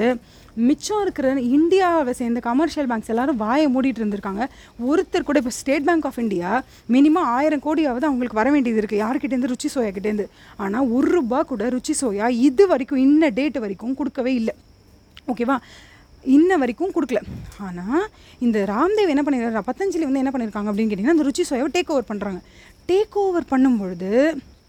மிச்சம் இருக்கிற இந்தியாவை சேர்ந்த கமர்ஷியல் பேங்க்ஸ் எல்லாரும் வாயை மூடிட்டு இருந்திருக்காங்க. ஒருத்தர் கூட இப்போ State Bank of India minimum ஆயிரம் கோடியாவது அவங்களுக்கு வர வேண்டியது இருக்குது யார்கிட்டேருந்து ருச்சி சோயா கிட்டேருந்து ஆனால் ஒரு ரூபா கூட ருச்சி சோயா இது வரைக்கும் இன்ன டேட் வரைக்கும் கொடுக்கவே இல்லை. ஓகேவா? இன்ன வரைக்கும் கொடுக்கல. ஆனால் இந்த ராம்தேவ் என்ன பண்ணிருக்காரு? பத்தஞ்சலி வந்து என்ன பண்ணியிருக்காங்க அப்படின்னு கேட்டிங்கன்னா அந்த ருச்சி சோயாவை டேக் ஓவர் பண்ணுறாங்க டேக் ஓவர் பண்ணும்பொழுது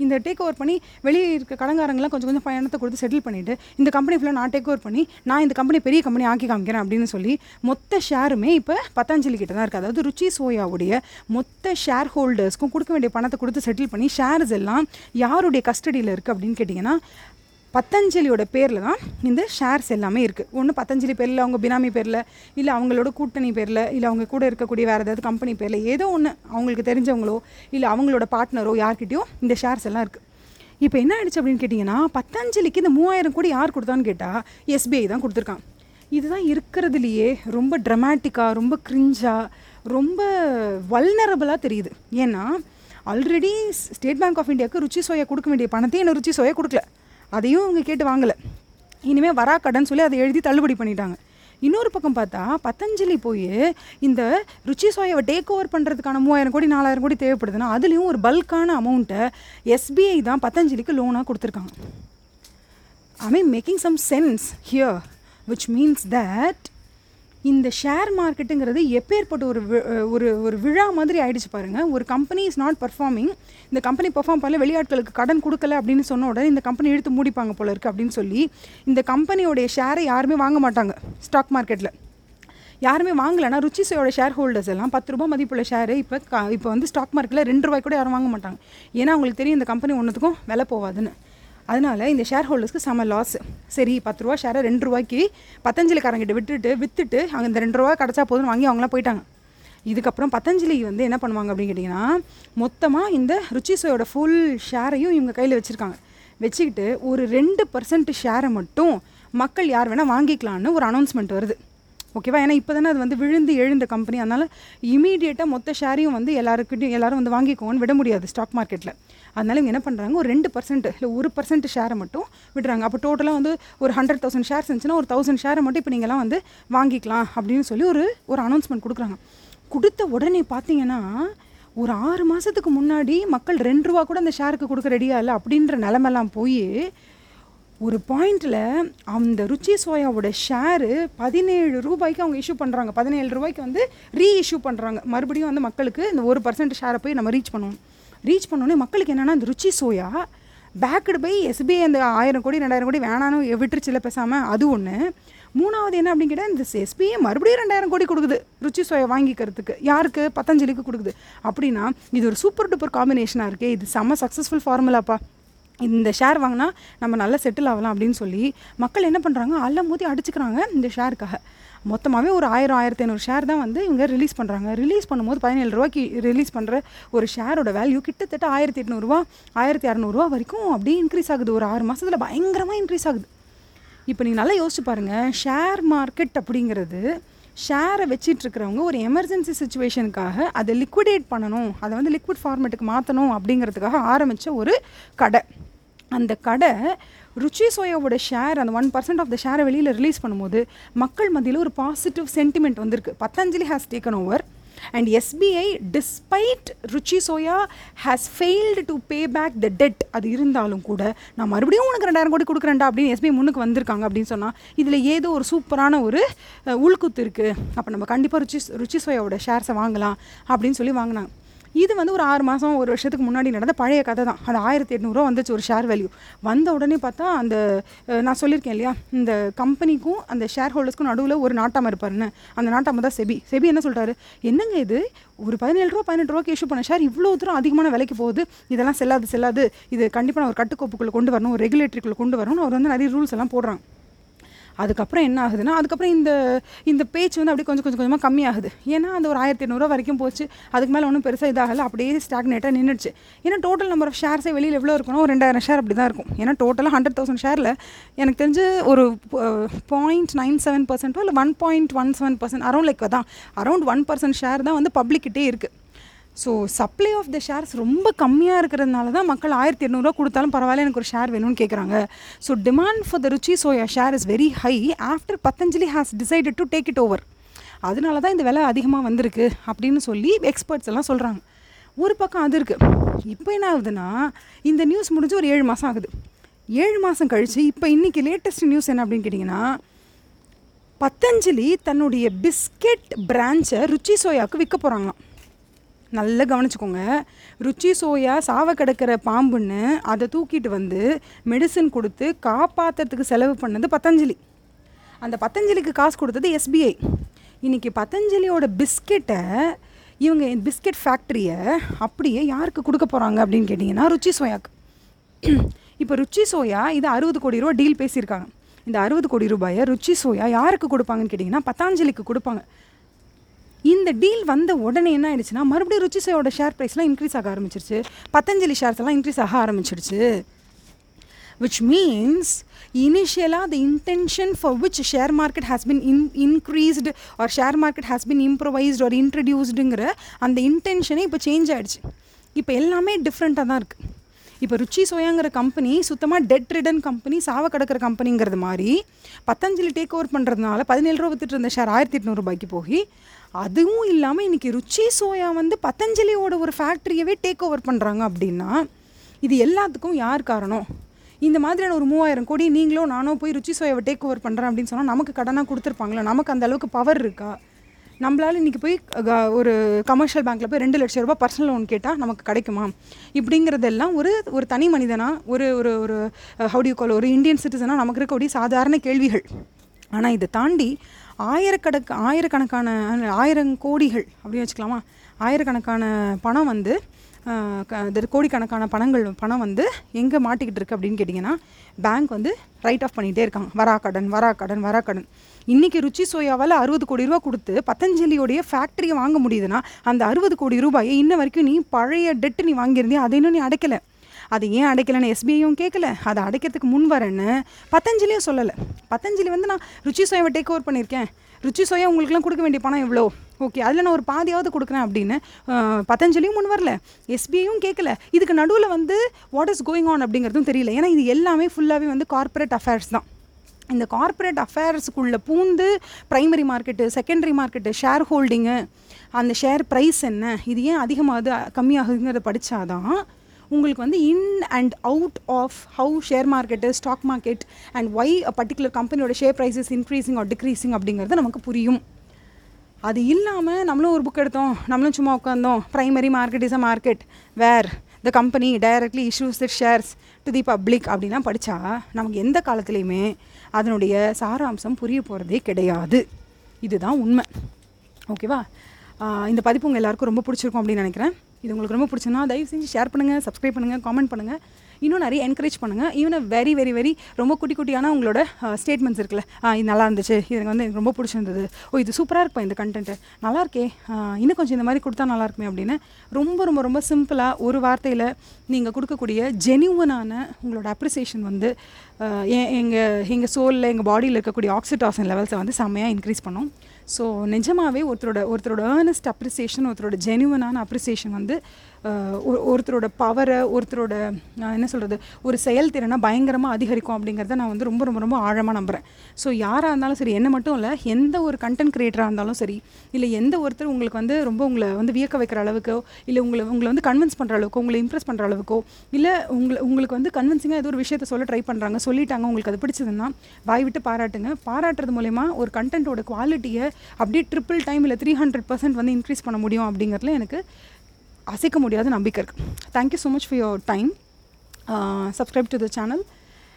இந்த டேக் ஓவர் பண்ணி வெளியே இருக்க கடங்காரங்களாம் கொஞ்சம் கொஞ்சம் பணத்தை கொடுத்து செட்டில் பண்ணிவிட்டு இந்த கம்பெனி ஃபுல்லாக நான் டேக் ஓவர் பண்ணி நான் இந்த கம்பெனி பெரிய கம்பெனி ஆக்கி காமிக்கிறேன் அப்படின்னு சொல்லி மொத்த ஷேருமே இப்போ பத்தாஞ்சலி கிட்ட தான் இருக்குது அதாவது ருச்சி சோயாவுடைய மொத்த ஷேர் ஹோல்டர்ஸ்க்கும் கொடுக்க வேண்டிய பணத்தை கொடுத்து செட்டில் பண்ணி ஷேர்ஸ் எல்லாம் யாருடைய கஸ்டடியில் இருக்குது அப்படின்னு கேட்டிங்கன்னா பத்தஞ்சலியோட பேரில் தான் இந்த ஷேர்ஸ் எல்லாமே இருக்குது ஒன்று பத்தஞ்சலி பேரில் அவங்க பினாமி பேரில் இல்லை அவங்களோட கூட்டணி பேரில் இல்லை அவங்க கூட இருக்கக்கூடிய வேறு ஏதாவது கம்பெனி பேரில் ஏதோ ஒன்று அவங்களுக்கு தெரிஞ்சவங்களோ இல்லை அவங்களோட பார்ட்னரோ யார்கிட்டயோ இந்த ஷேர்ஸ் எல்லாம் இருக்குது இப்போ என்ன ஆயிடுச்சு அப்படின்னு கேட்டிங்கன்னா பத்தஞ்சலிக்கு இந்த மூவாயிரம் கோடி யார் கொடுத்தான்னு கேட்டால் எஸ்பிஐ தான் கொடுத்துருக்கான். இதுதான் இருக்கிறதுலையே ரொம்ப ட்ரமாட்டிக்காக ரொம்ப க்ரிஞ்சாக ரொம்ப வல்னரபுளாக தெரியுது. ஏன்னா ஆல்ரெடி ஸ்டேட் பேங்க் ஆஃப் இந்தியாவுக்கு ருச்சி சோயா கொடுக்க வேண்டிய பணத்தையும் இன்னும் ருச்சி சோயா கொடுக்கல. அதையும் அவங்க கேட்டு வாங்கலை. இனிமேல் வரா கடன் சொல்லி அதை எழுதி தள்ளுபடி பண்ணிட்டாங்க. இன்னொரு பக்கம் பார்த்தா பத்தஞ்சலி போய் இந்த ருச்சி சோயாவை டேக் ஓவர் பண்ணுறதுக்கான மூவாயிரம் கோடி நாலாயிரம் கோடி தேவைப்படுதுன்னா அதுலேயும் ஒரு பல்கான அமௌண்ட்டை எஸ்பிஐ தான் பத்தஞ்சலிக்கு லோனாக கொடுத்துருக்காங்க. I mean making some sense here which means that இந்த ஷேர் மார்க்கெட்டுங்கிறது எப்பேற்பட்ட ஒரு ஒரு ஒரு விழா மாதிரி ஆயிடுச்சு பாருங்கள் ஒரு கம்பெனி இஸ் நாட் பர்ஃபார்மிங் இந்த கம்பெனி பர்ஃபார்ம் பண்ணல வெளியாட்களுக்கு கடன் கொடுக்கல அப்படின்னு சொன்ன உடனே இந்த கம்பெனி இழுத்து மூடிப்பாங்க போல இருக்குது அப்படின்னு சொல்லி இந்த கம்பெனியோடைய ஷேரை யாருமே வாங்க மாட்டாங்க ஸ்டாக் மார்க்கெட்டில் யாருமே வாங்கலைன்னா ருச்சிசையோட ஷேர் ஹோல்டர்ஸ் எல்லாம் பத்து ரூபாய் மதிப்புள்ள ஷேரு இப்போ க இப்போ வந்து ஸ்டாக் மார்க்கெட்டில் ரெண்டு ரூபாய் கூட யாரும் வாங்க மாட்டாங்க. ஏன்னா அவங்களுக்கு தெரியும் இந்த கம்பெனி ஒன்றுத்துக்கும் விலை போகாதுன்னு அதனால இந்த ஷேர் ஹோல்டர்ஸ்க்கு செம லாஸ் சரி பத்து ரூபா ஷேரை ரெண்டு ரூபாய்க்கு பத்தஞ்சலிக்காரங்கிட்ட விட்டுட்டு விற்றுட்டு அங்கே இந்த ரெண்டு ரூபா கிடச்சா போதும் வாங்கி அவங்களாம் போயிட்டாங்க. இதுக்கப்புறம் பத்தஞ்சலி வந்து என்ன பண்ணுவாங்க அப்படின்னு கேட்டிங்கன்னா மொத்தமாக இந்த ருச்சிசோயோட ஃபுல் ஷேரையும் இவங்க கையில் வச்சுருக்காங்க. வச்சுக்கிட்டு ஒரு ரெண்டு பர்சன்ட் ஷேரை மட்டும் மக்கள் யார் வேணால் வாங்கிக்கலான்னு ஒரு அனௌன்ஸ்மெண்ட் வருது. ஓகேவா? ஏன்னா இப்போ தானே அது வந்து விழுந்து எழுந்த கம்பெனி அதனால் இமீடியட்டாக மொத்த ஷேரையும் வந்து எல்லாருக்கிட்டையும் எல்லாரும் வந்து வாங்கிக்கோங்கன்னு விட முடியாது ஸ்டாக் மார்க்கெட்டில் அதனால இவங்க என்ன பண்ணுறாங்க ஒரு ரெண்டு பர்சன்ட் இல்லை ஒரு பர்சன்ட் ஷேரை மட்டும் விடுறாங்க. அப்போ டோட்டலாக வந்து ஒரு ஹண்ட்ரட் தௌசண்ட் ஷேர்ஸ் இருந்துச்சுன்னா ஒரு தௌசண்ட் ஷேரை மட்டும் இப்போ நீங்களாம் வந்து வாங்கிக்கலாம் அப்படின்னு சொல்லி ஒரு ஒரு அனௌன்ஸ்மெண்ட் கொடுக்குறாங்க. கொடுத்த உடனே பார்த்தீங்கன்னா ஒரு ஆறு மாதத்துக்கு முன்னாடி மக்கள் ரெண்டு ரூபா கூட அந்த ஷேருக்கு கொடுக்க ரெடியாக இல்லை அப்படின்ற நிலமெல்லாம் போய் ஒரு பாயிண்டில் அந்த ருச்சி சோயாவோட ஷேரு பதினேழு ரூபாய்க்கு அவங்க இஷ்யூ பண்ணுறாங்க பதினேழு ரூபாய்க்கு வந்து ரீ இஷ்யூ பண்ணுறாங்க மறுபடியும் வந்து மக்களுக்கு இந்த ஒரு பர்சன்ட் ஷேரை போய் நம்ம ரீச் பண்ணுவோம். ரீச் பண்ணோடனே மக்களுக்கு என்னென்னா அந்த ருச்சி சோயா பேக்கடு போய் எஸ்பிஐ அந்த ஆயிரம் கோடி ரெண்டாயிரம் கோடி வேணான்னு விட்டுருச்சுல பேசாமல் அது ஒன்று மூணாவது என்ன அப்படின்னு கேட்டால் இந்த எஸ்பிஐ மறுபடியும் ரெண்டாயிரம் கோடி கொடுக்குது ருச்சி சோயா வாங்கிக்கிறதுக்கு. யாருக்கு? பத்தஞ்சலிக்கு கொடுக்குது. அப்படின்னா இது ஒரு சூப்பர் டூப்பர் காம்பினேஷனாக இருக்கே. இது செம்ம சக்ஸஸ்ஃபுல் ஃபார்முலாப்பா இந்த ஷேர் வாங்கினா நம்ம நல்லா செட்டில் ஆகலாம் அப்படின்னு சொல்லி மக்கள் என்ன பண்ணுறாங்க அல்ல மோதி அடிச்சுக்கிறாங்க இந்த ஷேருக்காக மொத்தமாகவே ஒரு ஆயிரம் ஆயிரத்தி ஐநூறு ஷேர் தான் வந்து இவங்க ரிலீஸ் பண்ணுறாங்க ரிலீஸ் பண்ணும்போது பதினேழு ரூபாய்க்கு ரிலீஸ் பண்ணுற ஒரு ஷேரோட வேல்யூ கிட்டத்தட்ட ஆயிரத்தி எட்நூறுரூவா ஆயிரத்தி அறநூறுவா வரைக்கும் அப்படியே இன்க்ரீஸ் ஆகுது. ஒரு ஆறு மாதத்தில் பயங்கரமாக இன்க்ரீஸ் ஆகுது. இப்போ நீங்கள் நல்லா யோசிச்சு பாருங்கள் ஷேர் மார்க்கெட் அப்படிங்கிறது ஷேரை வச்சிட்ருக்கிறவங்க ஒரு எமர்ஜென்சி சுச்சுவேஷனுக்காக அதை லிக்விடேட் பண்ணணும். அதை வந்து லிக்விட் ஃபார்மேட்டுக்கு மாற்றணும் அப்படிங்கிறதுக்காக ஆரம்பித்த ஒரு கடை. அந்த கடை ருச்சி சோயாவோட ஷேர் அந்த ஒன் பர்சன்ட் ஆஃப் த ஷேரை வெளியில் ரிலீஸ் பண்ணும்போது மக்கள் மத்தியில் ஒரு பாசிட்டிவ் சென்டிமெண்ட் வந்திருக்கு. Patanjali has taken over and SBI despite Ruchi Soya has failed to pay back the debt அது இருந்தாலும் கூட நான் மறுபடியும் உனக்கு ரெண்டாயிரம் கோடி கொடுக்குறேன்டா அப்படின்னு எஸ்பிஐ முன்னுக்கு வந்திருக்காங்க அப்படின்னு சொன்னால் இதில் ஏதோ ஒரு சூப்பரான ஒரு உள்குத்து இருக்குது அப்போ நம்ம கண்டிப்பாக ருச்சி ருச்சி சோயாவோட ஷேர்ஸை வாங்கலாம் அப்படின்னு சொல்லி வாங்கினாங்க. இது வந்து ஒரு ஆறு மாதம் ஒரு வருஷத்துக்கு முன்னாடி நடந்த பழைய கதை தான். அது ஆயிரத்தி எட்நூறுவா வந்துச்சு ஒரு ஷேர் வேல்யூ வந்த உடனே பார்த்தா அந்த நான் சொல்லியிருக்கேன் இல்லையா இந்த கம்பெனிக்கும் அந்த ஷேர் ஹோல்டர்ஸ்க்கும் நடுவில் ஒரு நாட்டாமல் இருப்பாருன்னு அந்த நாட்டாம தான் செபி. செபி என்ன சொல்கிறாரு என்னங்க இது? ஒரு பதினேழு ரூபா பதினெட்டு ரூபாய்க்கு இஷ்யூ பண்ண ஷேர் இவ்வளோ தூரம் அதிகமான விலைக்கு போகுது. இதெல்லாம் செல்லாது செல்லாது. இது கண்டிப்பாக நான் ஒரு கட்டுக்கோப்புக்குள்ளே கொண்டு வரணும் ஒரு ரெகுலேட்டரிக்குள்ளே கொண்டு வரணும் அவர் வந்து நிறைய ரூல்ஸ் எல்லாம் போடுறாங்க. அதுக்கப்புறம் என்ன ஆகுதுன்னா அதுக்கப்புறம் இந்த இந்த பேச்சு வந்து அப்படியே கொஞ்சம் கொஞ்சம் கொஞ்சமாக கம்மியாகுது. ஏன்னா அந்த ஒரு ஆயிரத்தி எண்ணூறுவா வரைக்கும் போச்சு. அதுக்கு மேலே ஒன்றும் பெருசாக இதாகல. அப்படியே ஸ்டாக்னேட்டாக நின்றுச்சு ஏன்னா டோட்டல் நம்பர் ஆஃப் ஷேர்ஸே வெளியில் எவ்வளோ இருக்கணும் ஒரு ரெண்டாயிரம் ஷேர் அப்படி தான் இருக்கும். ஏன்னா டோட்டலாக ஹண்ட்ரட் தௌசண்ட் ஷேரில் எனக்கு தெரிஞ்சு ஒரு பாயிண்ட் நைன் செவன் பர்சன்ட்டோ இல்லை one point one seven percent around like தான் அரௌண்ட் ஒன் பர்சன்ட் ஷேர் தான் வந்து பப்ளிக்கிட்டே இருக்குது so supply of the shares ரொம்ப கம்மியாக இருக்கிறதுனால தான் மக்கள் ஆயிரத்தி எண்ணூறுரூவா கொடுத்தாலும் பரவாயில்ல எனக்கு ஒரு ஷேர் வேணும்னு கேட்குறாங்க so demand for the Ruchi Soya share is very high after Patanjali has decided to take it over அதனால தான் இந்த விலை அதிகமாக வந்திருக்கு அப்படின்னு சொல்லி எக்ஸ்பர்ட்ஸ் எல்லாம் சொல்கிறாங்க ஒரு பக்கம் அது இருக்குது இப்போ என்ன ஆகுதுன்னா இந்த நியூஸ் முடிஞ்சு ஒரு ஏழு மாதம் ஆகுது. ஏழு மாதம் கழித்து இப்போ இன்றைக்கி லேட்டஸ்ட் நியூஸ் என்ன அப்படின்னு கேட்டிங்கன்னா பத்தஞ்சலி தன்னுடைய பிஸ்கெட் பிரான்ச்சை ருச்சி சோயாவுக்கு விற்க போகிறாங்களாம் நல்லா கவனிச்சுக்கோங்க. ருச்சி சோயா சாவ கிடக்கிற பாம்புன்னு அதை தூக்கிட்டு வந்து மெடிசன் கொடுத்து காப்பாற்றுறதுக்கு செலவு பண்ணது பத்தஞ்சலி. அந்த பத்தஞ்சலிக்கு காசு கொடுத்தது எஸ்பிஐ இன்னைக்கு பத்தஞ்சலியோட பிஸ்கெட்டை இவங்க பிஸ்கெட் ஃபேக்ட்ரியை அப்படியே யாருக்கு கொடுக்க போகிறாங்க அப்படின்னு கேட்டிங்கன்னா ருச்சி சோயாக்கு. இப்போ ருச்சி சோயா இது அறுபது கோடி ரூபா டீல் பேசியிருக்காங்க. இந்த அறுபது கோடி ரூபாயை ருச்சி சோயா யாருக்கு கொடுப்பாங்கன்னு கேட்டிங்கன்னா பத்தாஞ்சலிக்கு கொடுப்பாங்க. இந்த டீல் வந்த உடனே என்ன ஆயிடுச்சுன்னா மறுபடியும் ருச்சிசையோட ஷேர் ப்ரைஸ்லாம் இன்க்ரீஸ் ஆக ஆரம்பிச்சிருச்சு. பத்தஞ்சலி ஷேர்ஸ் எல்லாம் இன்க்ரீஸ் ஆக ஆரம்பிச்சிடுச்சு which means initially the intention for which share market has been in, increased or share market has been improvised or introducedங்கிற அந்த இன்டென்ஷனே இப்போ சேஞ்ச் ஆகிடுச்சு இப்போ எல்லாமே டிஃப்ரெண்ட்டாக தான் இருக்குது இப்போ ருச்சி சோயாங்கிற கம்பெனி சுத்தமாக டெட் ரிடன் கம்பெனி சாவ கிடக்கிற கம்பெனிங்கிறது மாதிரி பத்தஞ்சலி டேக் ஓவர் பண்ணுறதுனால பதினேழு ரூபா வித்துட்டு இருந்த ஷேர் ஆயிரத்தி எட்நூறுபாய்க்கு போய் அதுவும் இல்லாமல் இன்றைக்கி ருச்சி சோயா வந்து பத்தஞ்சலியோட ஒரு ஃபேக்ட்ரியவே டேக் ஓவர் பண்ணுறாங்க அப்படின்னா இது எல்லாத்துக்கும் யார் காரணம்? இந்த மாதிரியான ஒரு மூவாயிரம் கோடி நீங்களோ நானோ போய் ருச்சி சோயாவை டேக் ஓவர் பண்ணுறேன் அப்படின்னு சொன்னால் நமக்கு கடனாக கொடுத்துருப்பாங்களா? நமக்கு அந்த அளவுக்கு பவர் இருக்கா? நம்மளால இன்றைக்கி போய் க- ஒரு கமர்ஷியல் பேங்க்கில் போய் ரெண்டு லட்ச ரூபாய் பர்சனல் லோன் கேட்டால் நமக்கு கிடைக்குமா? இப்படிங்கிறதெல்லாம் ஒரு ஒரு தனி மனிதனாக ஒரு ஒரு ஒரு ஹவுடியூ கால் ஒரு இந்தியன் சிட்டிசனாக நமக்கு இருக்கக்கூடிய சாதாரண கேள்விகள். ஆனால் இதை தாண்டி ஆயிரக்கணக்கு ஆயிரக்கணக்கான ஆயிரம் கோடிகள் அப்படின்னு வச்சுக்கலாமா? ஆயிரக்கணக்கான பணம் வந்து க- கோடிக்கணக்கான பணங்கள் பணம் வந்து எங்கே மாட்டிக்கிட்டு இருக்கு அப்படின்னு கேட்டிங்கன்னா பேங்க் வந்து ரைட் ஆஃப் பண்ணிகிட்டே இருக்காங்க. வரா கடன் வரா கடன் வரா கடன். இன்றைக்கி ருச்சி சோயாவால் அறுபது கோடி ரூபா கொடுத்து பத்தஞ்சலியோடைய ஃபேக்ட்ரியை வாங்க முடியுதுன்னா அந்த அறுபது கோடி ரூபாயை இன்ன வரைக்கும் நீ பழைய டெட்டு நீ வாங்கியிருந்தியா? அதை இன்னும் நீ அடைக்கலை. அது ஏன் அடைக்கலைன்னு எஸ்பிஐயும் கேட்கல. அதை அடைக்கிறதுக்கு முன் வரேன்னு பத்தஞ்சலியும் சொல்லலை. பத்தஞ்சலி வந்து நான் ருச்சி சோயாவை டேக் ஓவர் பண்ணியிருக்கேன். ருச்சி சுயம் உங்களுக்குலாம் கொடுக்க வேண்டிய பணம் எவ்வளோ? ஓகே அதில் நான் ஒரு பாதியாவது கொடுக்குறேன் அப்படின்னு பத்தஞ்சலியும் முன் வரல. எஸ்பிஐயும் கேட்கல. இதுக்கு நடுவில் வந்து வாட் இஸ் கோயிங் ஆன் அப்படிங்கிறதும் தெரியல. ஏன்னா இது எல்லாமே ஃபுல்லாகவே வந்து கார்ப்பரேட் அஃபேர்ஸ் தான். இந்த கார்ப்பரேட் அஃபேர்ஸுக்குள்ளே பூந்து primary market secondary market share holding அந்த ஷேர் ப்ரைஸ் என்ன? இது ஏன் அதிகமாகுது கம்மியாகுதுங்கிறத படித்தாதான் உங்களுக்கு வந்து in and out of how share market stock market and why a particular கம்பெனியோட share prices increasing or decreasing அப்படிங்கிறது நமக்கு புரியும். அது இல்லாமல் நம்மளும் ஒரு புக் எடுத்தோம். நம்மளும் சும்மா உட்காந்தோம் primary market is a market where the company directly issues the shares to the public அப்படிலாம் படித்தா நமக்கு எந்த காலத்துலேயுமே அதனுடைய சாராம்சம் புரிய போகிறதே கிடையாது. இதுதான் உண்மை. ஓகேவா இந்த பதிப்பு உங்கள் எல்லாருக்கும் ரொம்ப பிடிச்சிருக்கும் அப்படின்னு நினைக்கிறேன். இது உங்களுக்கு ரொம்ப பிடிச்சுன்னா தயவு செஞ்சு ஷேர் பண்ணுங்கள் சப்ஸ்கிரைப் பண்ணுங்கள் காமெண்ட் பண்ணுங்கள் இன்னும் நிறைய என்கரேஜ் பண்ணுங்கள் ஈவன் வெரி வெரி வெரி ரொம்ப குட்டி குட்டியான உங்களோட ஸ்டேட்மெண்ட்ஸ் இருக்குல்ல. இது நல்லா இருந்துச்சு. இது வந்து எனக்கு ரொம்ப பிடிச்சிருந்தது. ஓ இது சூப்பராக இருக்குப்பா இந்த கண்டென்ட்டு நல்லா இருக்கே. இன்னும் கொஞ்சம் இந்த மாதிரி கொடுத்தா நல்லா இருக்குமே அப்படின்னு ரொம்ப ரொம்ப ரொம்ப சிம்பிளாக ஒரு வார்த்தையில் நீங்கள் கொடுக்கக்கூடிய ஜெனியூனான உங்களோட அப்ரிசியேஷன் வந்து எங்கள் எங்கள் சோலில் எங்கள் பாடியில் இருக்கக்கூடிய ஆக்சிடாசன் லெவல்ஸை வந்து செம்மையாக இன்க்ரீஸ் பண்ணும். ஸோ நிஜமாகவே ஒருத்தரோட ஒருத்தரோட ஏர்னஸ்ட் அப்ரிசியேஷன் ஒருத்தரோட ஜெனுவனான அப்ரிசியேஷன் வந்து ஒருத்தரோட பவரை ஒருத்தரோட என்ன சொல்கிறது ஒரு செயல்திறனை பயங்கரமாக அதிகரிக்கும் அப்படிங்கிறத நான் வந்து ரொம்ப ரொம்ப ரொம்ப ஆழமாக நம்புகிறேன் ஸோ யாராக இருந்தாலும் சரி என்ன மட்டும் இல்லை எந்த ஒரு கண்டென்ட் க்ரியேட்டராக இருந்தாலும் சரி இல்லை எந்த ஒருத்தர் உங்களுக்கு வந்து ரொம்ப உங்களை வந்து வியக்க வைக்கிற அளவுக்கோ இல்லை உங்களை உங்களை வந்து கன்வின்ஸ் பண்ணுற அளவுக்கோ உங்களை இம்ப்ரெஸ் பண்ணுற அளவுக்கோ இல்லை உங்களை உங்களுக்கு வந்து கன்வின்சிங்காக ஏதோ ஒரு விஷயத்த சொல்ல ட்ரை பண்ணுறாங்க சொல்லிட்டாங்க உங்களுக்கு அது பிடிச்சதுன்னா வாய் விட்டு பாராட்டுங்க. பாராட்டுறது மூலயமா ஒரு கண்டென்ட்டோட குவாலிட்டியை அப்படியே ட்ரிப்பிள் டைம் இல்லை த்ரீ ஹண்ட்ரட் பர்சன்ட் வந்து இன்க்ரீஸ் பண்ண முடியும் அப்படிங்கிறதுல எனக்கு அசைக்க முடியாத நம்பிக்கை இருக்குது thank you so much for your time subscribe to the channel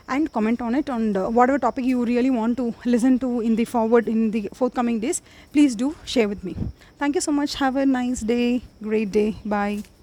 and comment on it. On uh, whatever topic you really want to listen to in the forward in the forthcoming days please do share with me. Thank you so much. Have a nice day. Great day. Bye.